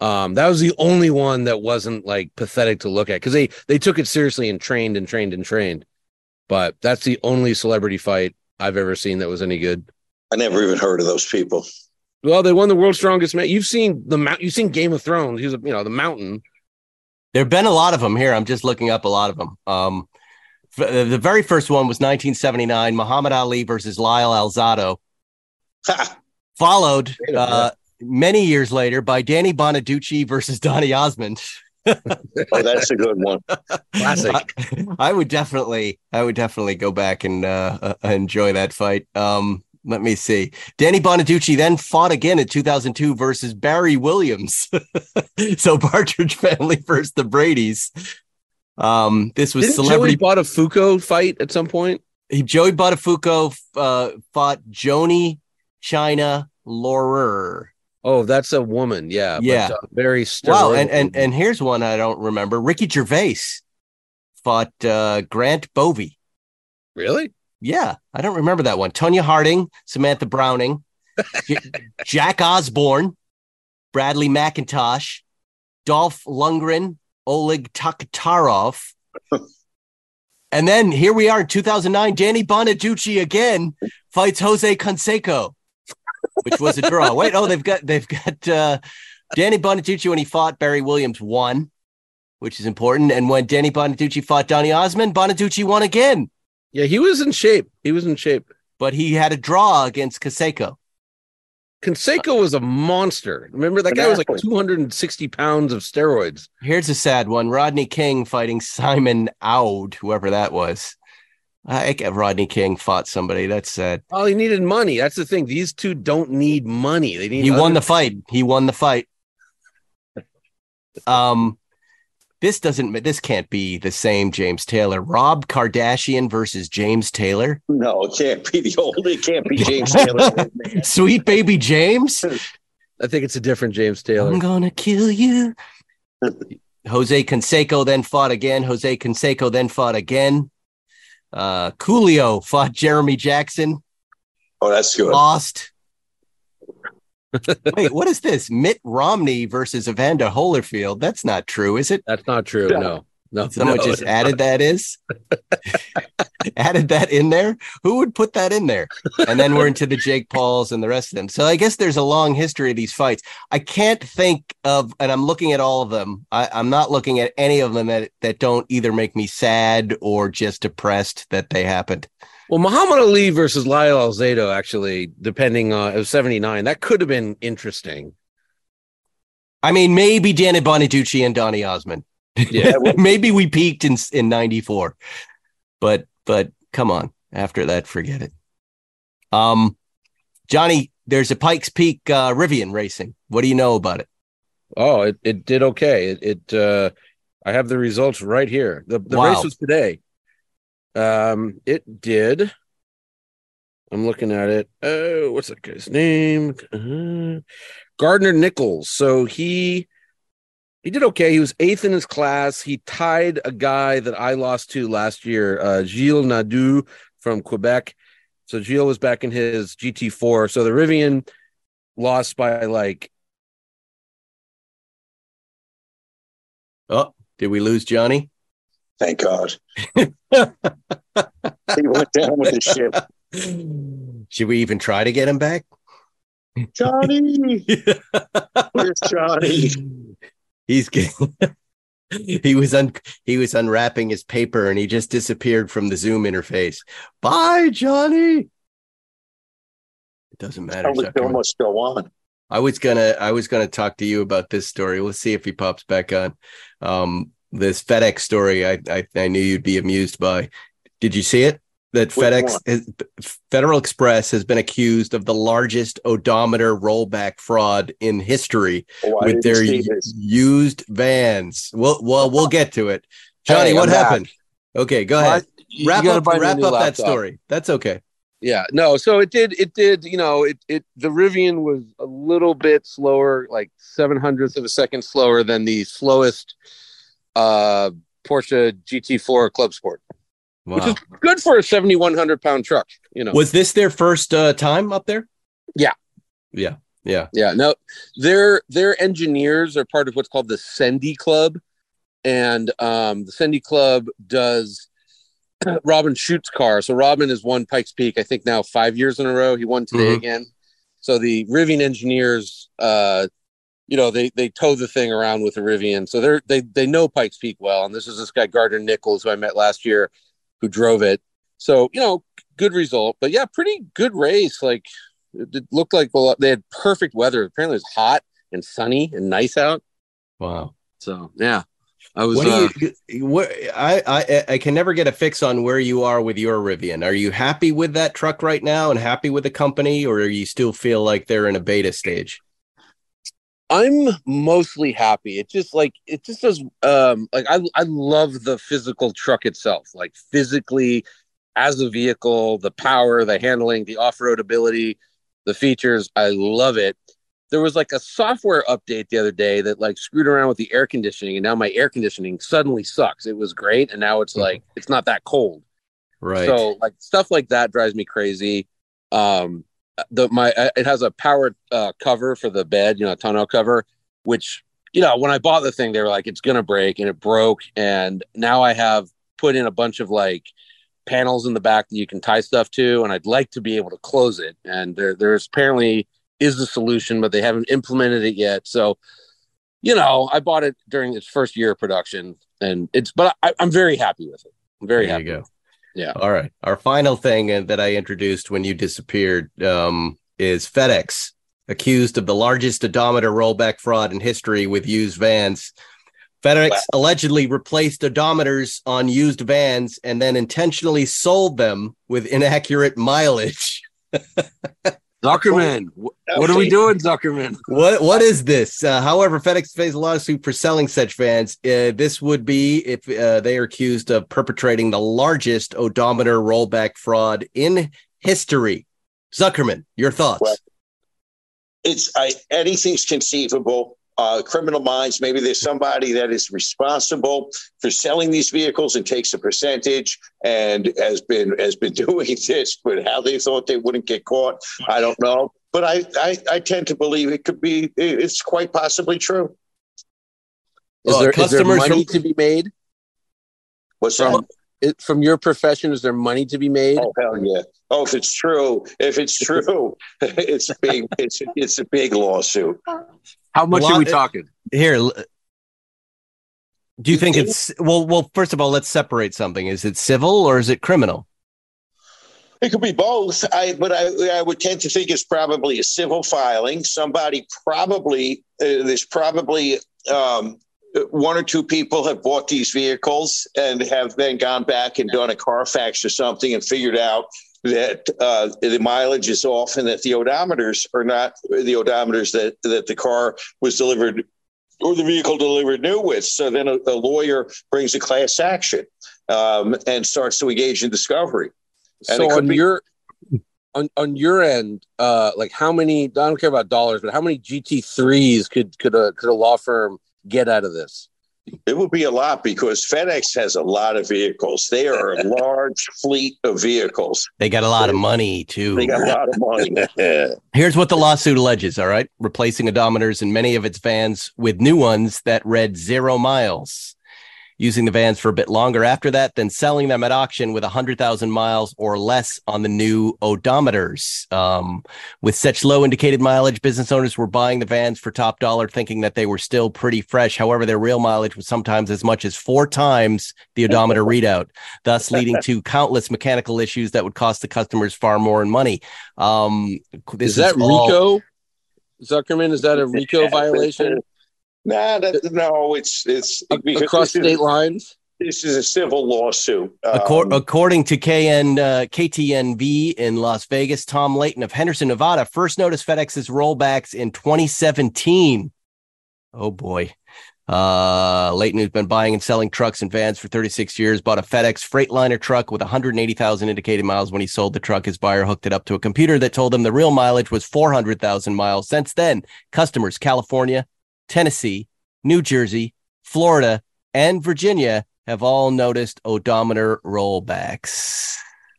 Um, that was the only one that wasn't like pathetic to look at because they they took it seriously and trained and trained and trained. But that's the only celebrity fight I've ever seen that was any good. I never even heard of those people. Well, they won the world's strongest man. You've seen the mount. You've seen Game of Thrones. He's a, you know the mountain. There have been a lot of them here. I'm just looking up a lot of them. Um, f- the very first one was 1979, Muhammad Ali versus Lyle Alzado, followed uh, many years later by Danny Bonaducci versus Donny Osmond. oh, that's a good one. Classic. I, I would definitely, I would definitely go back and uh, uh, enjoy that fight. Um, let me see. Danny Bonaducci then fought again in 2002 versus Barry Williams. so Partridge Family versus the Brady's. Um, this was Didn't celebrity. Joey Buttafuoco fight at some point? He- Joey Buttafuoco uh, fought Joanie Chyna Laurer. Oh, that's a woman. Yeah. Yeah. But, uh, very Wow, and and and here's one I don't remember. Ricky Gervais fought uh, Grant Bovey. really? Yeah, I don't remember that one. Tonya Harding, Samantha Browning, J- Jack Osborne, Bradley McIntosh, Dolph Lundgren, Oleg Taktarov. and then here we are in 2009. Danny Bonaducci again fights Jose Canseco, which was a draw. Wait, oh, they've got they've got uh, Danny Bonaducci when he fought Barry Williams won, which is important. And when Danny Bonaducci fought Donny Osmond, Bonaducci won again. Yeah, he was in shape. He was in shape. But he had a draw against Kaseko. Canseco was a monster. Remember that guy was like 260 pounds of steroids. Here's a sad one: Rodney King fighting Simon Aouad, whoever that was. I get Rodney King fought somebody. That's sad. Oh, he needed money. That's the thing. These two don't need money. They need. He won the fight. He won the fight. Um, this doesn't. This can't be the same James Taylor. Rob Kardashian versus James Taylor. No, it can't be the old. It can't be James Taylor. Sweet baby James. I think it's a different James Taylor. I'm gonna kill you. Jose Canseco then fought again. Jose Canseco then fought again. Uh, Coolio fought Jeremy Jackson. Oh, that's good. Lost. Wait, what is this? Mitt Romney versus Evander Holyfield. That's not true, is it? That's not true. No. No. Someone no, just added that is added that in there. Who would put that in there? And then we're into the Jake Pauls and the rest of them. So I guess there's a long history of these fights. I can't think of, and I'm looking at all of them. I, I'm not looking at any of them that that don't either make me sad or just depressed that they happened. Well, Muhammad Ali versus Lyle Alzado, actually, depending on it was 79, that could have been interesting. I mean, maybe Danny Bonaducci and Donny Osmond. Yeah, maybe we peaked in in '94, but but come on, after that, forget it. Um, Johnny, there's a Pikes Peak uh, Rivian racing. What do you know about it? Oh, it, it did okay. It, it uh, I have the results right here. The the wow. race was today. Um, it did. I'm looking at it. Oh, what's that guy's name? Uh, Gardner Nichols. So he he did okay. He was eighth in his class. He tied a guy that I lost to last year, uh, Gilles Nadeau from Quebec. So Gilles was back in his GT4. So the Rivian lost by like. Oh, did we lose Johnny? Thank God. he went down with the ship. Should we even try to get him back? Johnny, where's Johnny? He's getting. he was un he was unwrapping his paper and he just disappeared from the Zoom interface. Bye, Johnny. It doesn't matter. I was almost go on. I was gonna I was gonna talk to you about this story. Let's see if he pops back on. Um, this FedEx story I, I, I knew you'd be amused by. Did you see it? That FedEx has, Federal Express has been accused of the largest odometer rollback fraud in history oh, with their used vans. Well, well, we'll get to it. Johnny, hey, what I'm happened? Back. Okay, go ahead. wrap up, wrap up that story. That's okay. Yeah, no. So it did. It did. You know, it it the Rivian was a little bit slower, like seven hundredths of a second slower than the slowest uh, Porsche GT4 Club Sport, wow. which is good for a 7,100 pound truck. You know, was this their first uh, time up there? Yeah, yeah, yeah, yeah. No, their their engineers are part of what's called the Sendy Club, and um, the Sendy Club does Robin Shute's car. So Robin has won Pikes Peak, I think now five years in a row. He won today mm-hmm. again. So the Rivian engineers uh, you know they they tow the thing around with a Rivian, so they're they they know Pikes Peak well. And this is this guy Gardner Nichols who I met last year, who drove it. So you know, good result, but yeah, pretty good race. Like it looked like well, they had perfect weather. Apparently, it was hot and sunny and nice out. Wow. So yeah, I was. What uh, you, what, I, I I can never get a fix on where you are with your Rivian. Are you happy with that truck right now and happy with the company, or are you still feel like they're in a beta stage? I'm mostly happy. It just like it just does um like I I love the physical truck itself. Like physically as a vehicle, the power, the handling, the off-road ability, the features, I love it. There was like a software update the other day that like screwed around with the air conditioning and now my air conditioning suddenly sucks. It was great and now it's mm-hmm. like it's not that cold. Right. So like stuff like that drives me crazy. Um the my uh, it has a powered uh, cover for the bed, you know, a tonneau cover, which you know, when I bought the thing, they were like, it's to break and it broke. And now I have put in a bunch of like panels in the back that you can tie stuff to. And I'd like to be able to close it. And there, there's apparently is the solution, but they haven't implemented it yet. So, you know, I bought it during its first year of production and it's, but I, am very happy with it. I'm very there happy. You go. Yeah. All right. Our final thing uh, that I introduced when you disappeared um, is FedEx accused of the largest odometer rollback fraud in history with used vans. FedEx wow. allegedly replaced odometers on used vans and then intentionally sold them with inaccurate mileage. Zuckerman, what are we doing, Zuckerman? What what is this? Uh, however, FedEx faced a lawsuit for selling such vans. Uh, this would be if uh, they are accused of perpetrating the largest odometer rollback fraud in history. Zuckerman, your thoughts? Well, it's I, anything's conceivable. Uh, criminal minds. Maybe there's somebody that is responsible for selling these vehicles and takes a percentage and has been has been doing this. But how they thought they wouldn't get caught, I don't know. But I I, I tend to believe it could be. It's quite possibly true. Is, there, is there money from- to be made? What's from, it, from your profession, is there money to be made? Oh hell yeah! Oh, if it's true, if it's true, it's a big, it's it's a big lawsuit. How much are we talking here? Do you think it's well? Well, first of all, let's separate something. Is it civil or is it criminal? It could be both. I, but I, I would tend to think it's probably a civil filing. Somebody probably uh, there's probably um, one or two people have bought these vehicles and have then gone back and done a Carfax or something and figured out that uh, the mileage is off and that the odometers are not the odometers that, that the car was delivered or the vehicle delivered new with. So then a, a lawyer brings a class action um, and starts to engage in discovery. And so on be- your on, on your end, uh, like how many? I don't care about dollars, but how many GT threes could could a could a law firm get out of this? It would be a lot because FedEx has a lot of vehicles. They are a large fleet of vehicles. They got a lot of money too. They got a lot of money. Here's what the lawsuit alleges, all right? Replacing odometers in many of its vans with new ones that read zero miles using the vans for a bit longer after that, then selling them at auction with 100,000 miles or less on the new odometers. Um, with such low indicated mileage, business owners were buying the vans for top dollar, thinking that they were still pretty fresh. However, their real mileage was sometimes as much as four times the odometer readout, thus leading to countless mechanical issues that would cost the customers far more in money. Um, is that is all- RICO? Zuckerman, is that a RICO violation? Nah, that, no, it's it's across state lines. This is a civil lawsuit. Um, according to KN uh, KTNV in Las Vegas, Tom Layton of Henderson, Nevada, first noticed FedEx's rollbacks in 2017. Oh boy. Uh, Layton, who's been buying and selling trucks and vans for 36 years, bought a FedEx Freightliner truck with 180,000 indicated miles. When he sold the truck, his buyer hooked it up to a computer that told him the real mileage was 400,000 miles. Since then, customers, California, Tennessee, New Jersey, Florida, and Virginia have all noticed odometer rollbacks.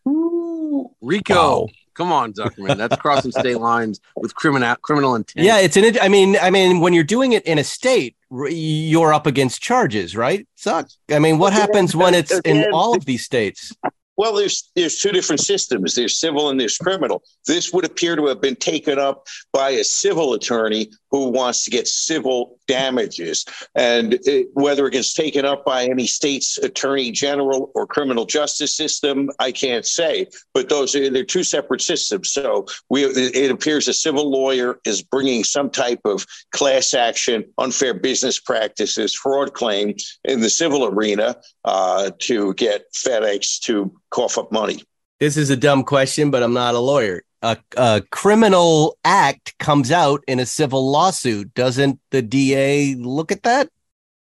Ooh, Rico. Wow. Come on, Zuckerman. That's crossing state lines with criminal criminal intent. Yeah, it's an. I mean, I mean, when you're doing it in a state, you're up against charges, right? Suck. I mean, what happens when it's in all of these states? Well, there's there's two different systems. There's civil and there's criminal. This would appear to have been taken up by a civil attorney who wants to get civil damages, and it, whether it gets taken up by any state's attorney general or criminal justice system, I can't say. But those are they're two separate systems. So we it appears a civil lawyer is bringing some type of class action, unfair business practices, fraud claim in the civil arena uh, to get FedEx to cough up money. This is a dumb question, but I'm not a lawyer. A, a, criminal act comes out in a civil lawsuit. Doesn't the DA look at that?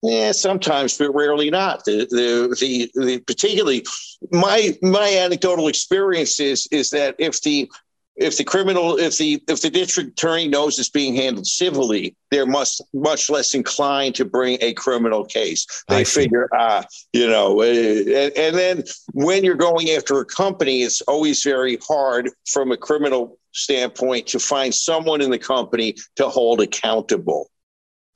Yeah, sometimes, but rarely not. The, the, the, the particularly my my anecdotal experience is is that if the if the criminal if the if the district attorney knows it's being handled civilly they're much much less inclined to bring a criminal case they figure ah you know eh, and, and then when you're going after a company it's always very hard from a criminal standpoint to find someone in the company to hold accountable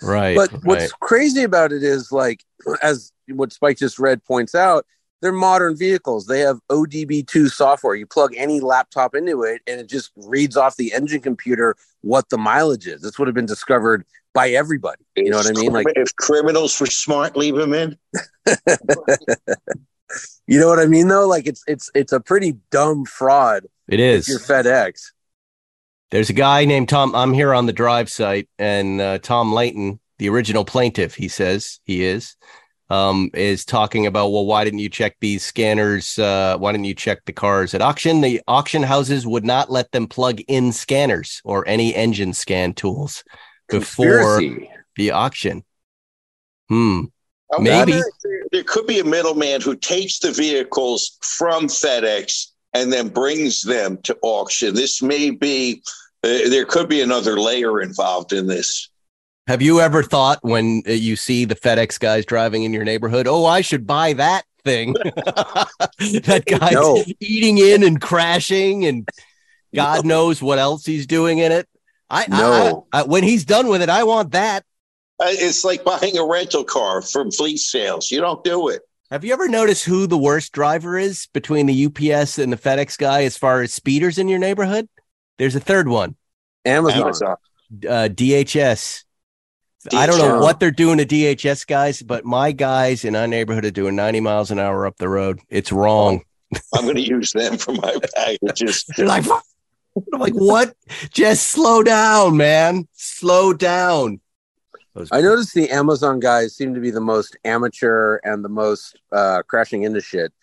Right. But right. what's crazy about it is like, as what Spike just read points out, they're modern vehicles. They have ODB2 software. You plug any laptop into it and it just reads off the engine computer what the mileage is. That's what have been discovered by everybody. You know what I mean? Like if criminals were smart, leave them in. you know what I mean though? Like it's it's it's a pretty dumb fraud It is. if is. you're FedEx. There's a guy named Tom. I'm here on the drive site, and uh, Tom Layton, the original plaintiff, he says he is, um, is talking about, well, why didn't you check these scanners? Uh, why didn't you check the cars at auction? The auction houses would not let them plug in scanners or any engine scan tools before Conspiracy. the auction. Hmm. I Maybe. there, there could be a middleman who takes the vehicles from FedEx and then brings them to auction. This may be, uh, there could be another layer involved in this. Have you ever thought when uh, you see the FedEx guys driving in your neighborhood, oh, I should buy that thing? that guy's No. eating in and crashing, and God knows what else he's doing in it. I, I- No. I- when he's done with it, I want that. It's like buying a rental car from fleet sales. You don't do it. Have you ever noticed who the worst driver is between the UPS and the FedEx guy as far as speeders in your neighborhood? There's a third one, Amazon. Amazon. uh, DHS. I don't know what they're doing to DHS guys, but my guys in our neighborhood are doing 90 miles an hour up the road. It's wrong. I'm going to use them for my packages. They're like, I'm like, what? Just slow down, man. Slow down. I noticed the Amazon guys seem to be the most amateur and the most uh, crashing into shit.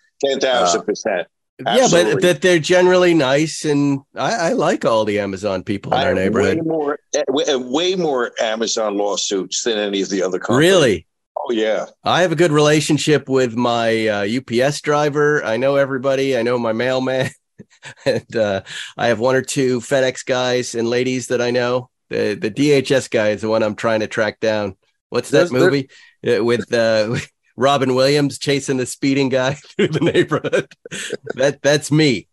10,000%. Yeah, but that they're generally nice, and I, I like all the Amazon people in I our neighborhood. Way more, uh, way, uh, more Amazon lawsuits than any of the other companies. Really, Oh, yeah. I have a good relationship with my uh, UPS driver. I know everybody. I know my mailman, and uh, I have one or two FedEx guys and ladies that I know. The the DHS guy is the one I'm trying to track down. What's that There's- movie Uh, with uh, Robin Williams chasing the speeding guy through the neighborhood? that that's me.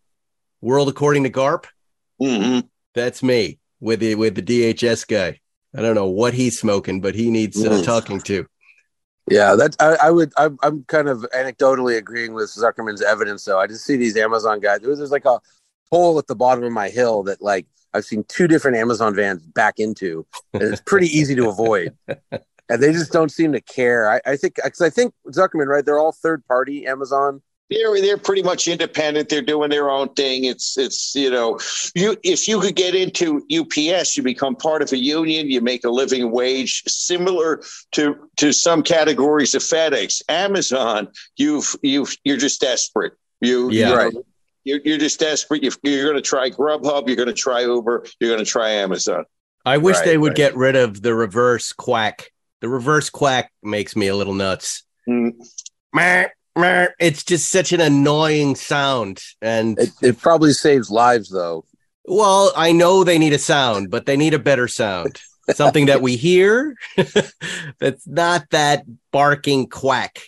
World according to Garp. hmm That's me with the with the DHS guy. I don't know what he's smoking, but he needs uh, Mm. talking to. Yeah, that I, I would. I'm, I'm kind of anecdotally agreeing with Zuckerman's evidence, though. I just see these Amazon guys. There's, there's like a hole at the bottom of my hill that like I've seen two different Amazon vans back into, and it's pretty easy to avoid. And they just don't seem to care. I, I think because I think Zuckerman, right? They're all third party Amazon. They're they're pretty much independent. They're doing their own thing. It's it's you know, you if you could get into UPS, you become part of a union. You make a living wage, similar to to some categories of FedEx, Amazon. You've you you're just desperate. You Yeah. you know, Right. You're, you're just desperate. You've, you're going to try Grubhub. You're going to try Uber. You're going to try Amazon. I wish Right, they would right. get rid of the reverse quack. The reverse quack makes me a little nuts. Mm. Meh, meh. It's just such an annoying sound. And It, it probably saves lives, though. well, I know they need a sound, but they need a better sound. Something that we hear that's not that barking quack.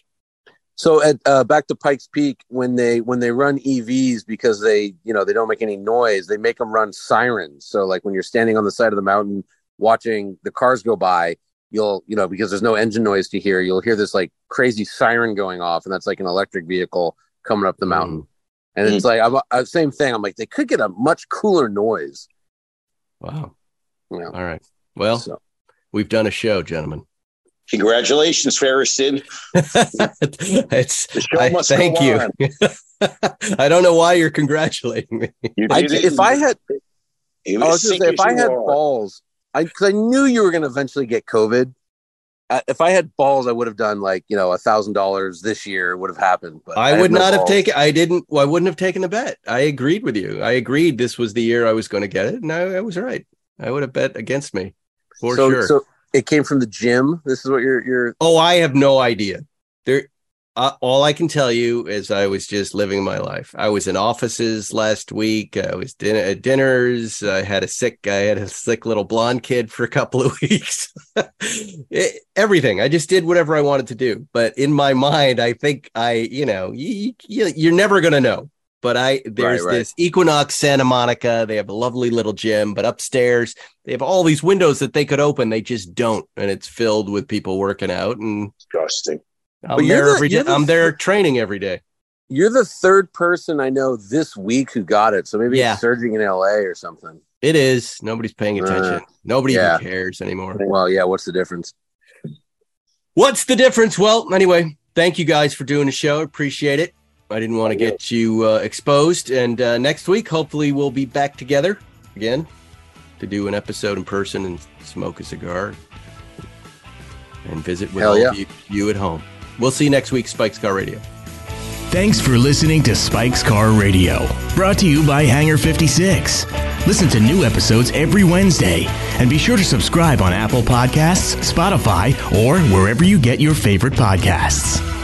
So at uh, back to Pikes Peak, when they when they run EVs because they you know they don't make any noise, they make them run sirens. So like when you're standing on the side of the mountain watching the cars go by, you'll you know because there's no engine noise to hear, you'll hear this like crazy siren going off, and that's like an electric vehicle coming up the mountain. And it's like I'm uh, same thing. I'm like they could get a much cooler noise. Wow. You know, All right. Well, so. we've done a show, gentlemen. Congratulations, Feresten. it's The show I, must thank you. I don't know why you're congratulating me. You I, if I had I was think gonna say if I had are. balls, I because I knew you were gonna eventually get COVID. Uh, if I had balls, I would have done like you know a thousand dollars this year. Would have happened. But I had would no not have taken. I didn't. Well, I wouldn't have taken the bet. I agreed with you. I agreed this was the year I was going to get it, and I, I was right. I would have bet against me for so, sure. So it came from the gym. This is what you're. You're. oh, I have no idea. There. Uh, all I can tell you is I was just living my life. I was in offices last week. I was din- at dinners. I had a sick. I had a sick little blonde kid for a couple of weeks. It- everything. I just did whatever I wanted to do. But in my mind, I think I, you know, you, you, you're never going to know. but I there's Right, right. this Equinox Santa Monica. They have a lovely little gym, but upstairs they have all these windows that they could open. They just don't, and it's filled with people working out. And Disgusting. I'm there the- every day. the- I'm there training every day. You're the third person I know this week who got it. So maybe Yeah. it's surging in LA or something. It is. Nobody's paying Uh, attention. Nobody yeah. even cares anymore. Well, yeah. What's the difference? What's the difference? Well, anyway, thank you guys for doing the show. Appreciate it. I didn't want to get you uh, exposed. And uh, next week, hopefully, we'll be back together again to do an episode in person and smoke a cigar and visit with Hell all yeah. of you, you at home. We'll see you next week, Spikes Car Radio. Thanks for listening to Spike's Car Radio, brought to you by Hangar 56. Listen to new episodes every Wednesday, and be sure to subscribe on Apple Podcasts, Spotify, or wherever you get your favorite podcasts.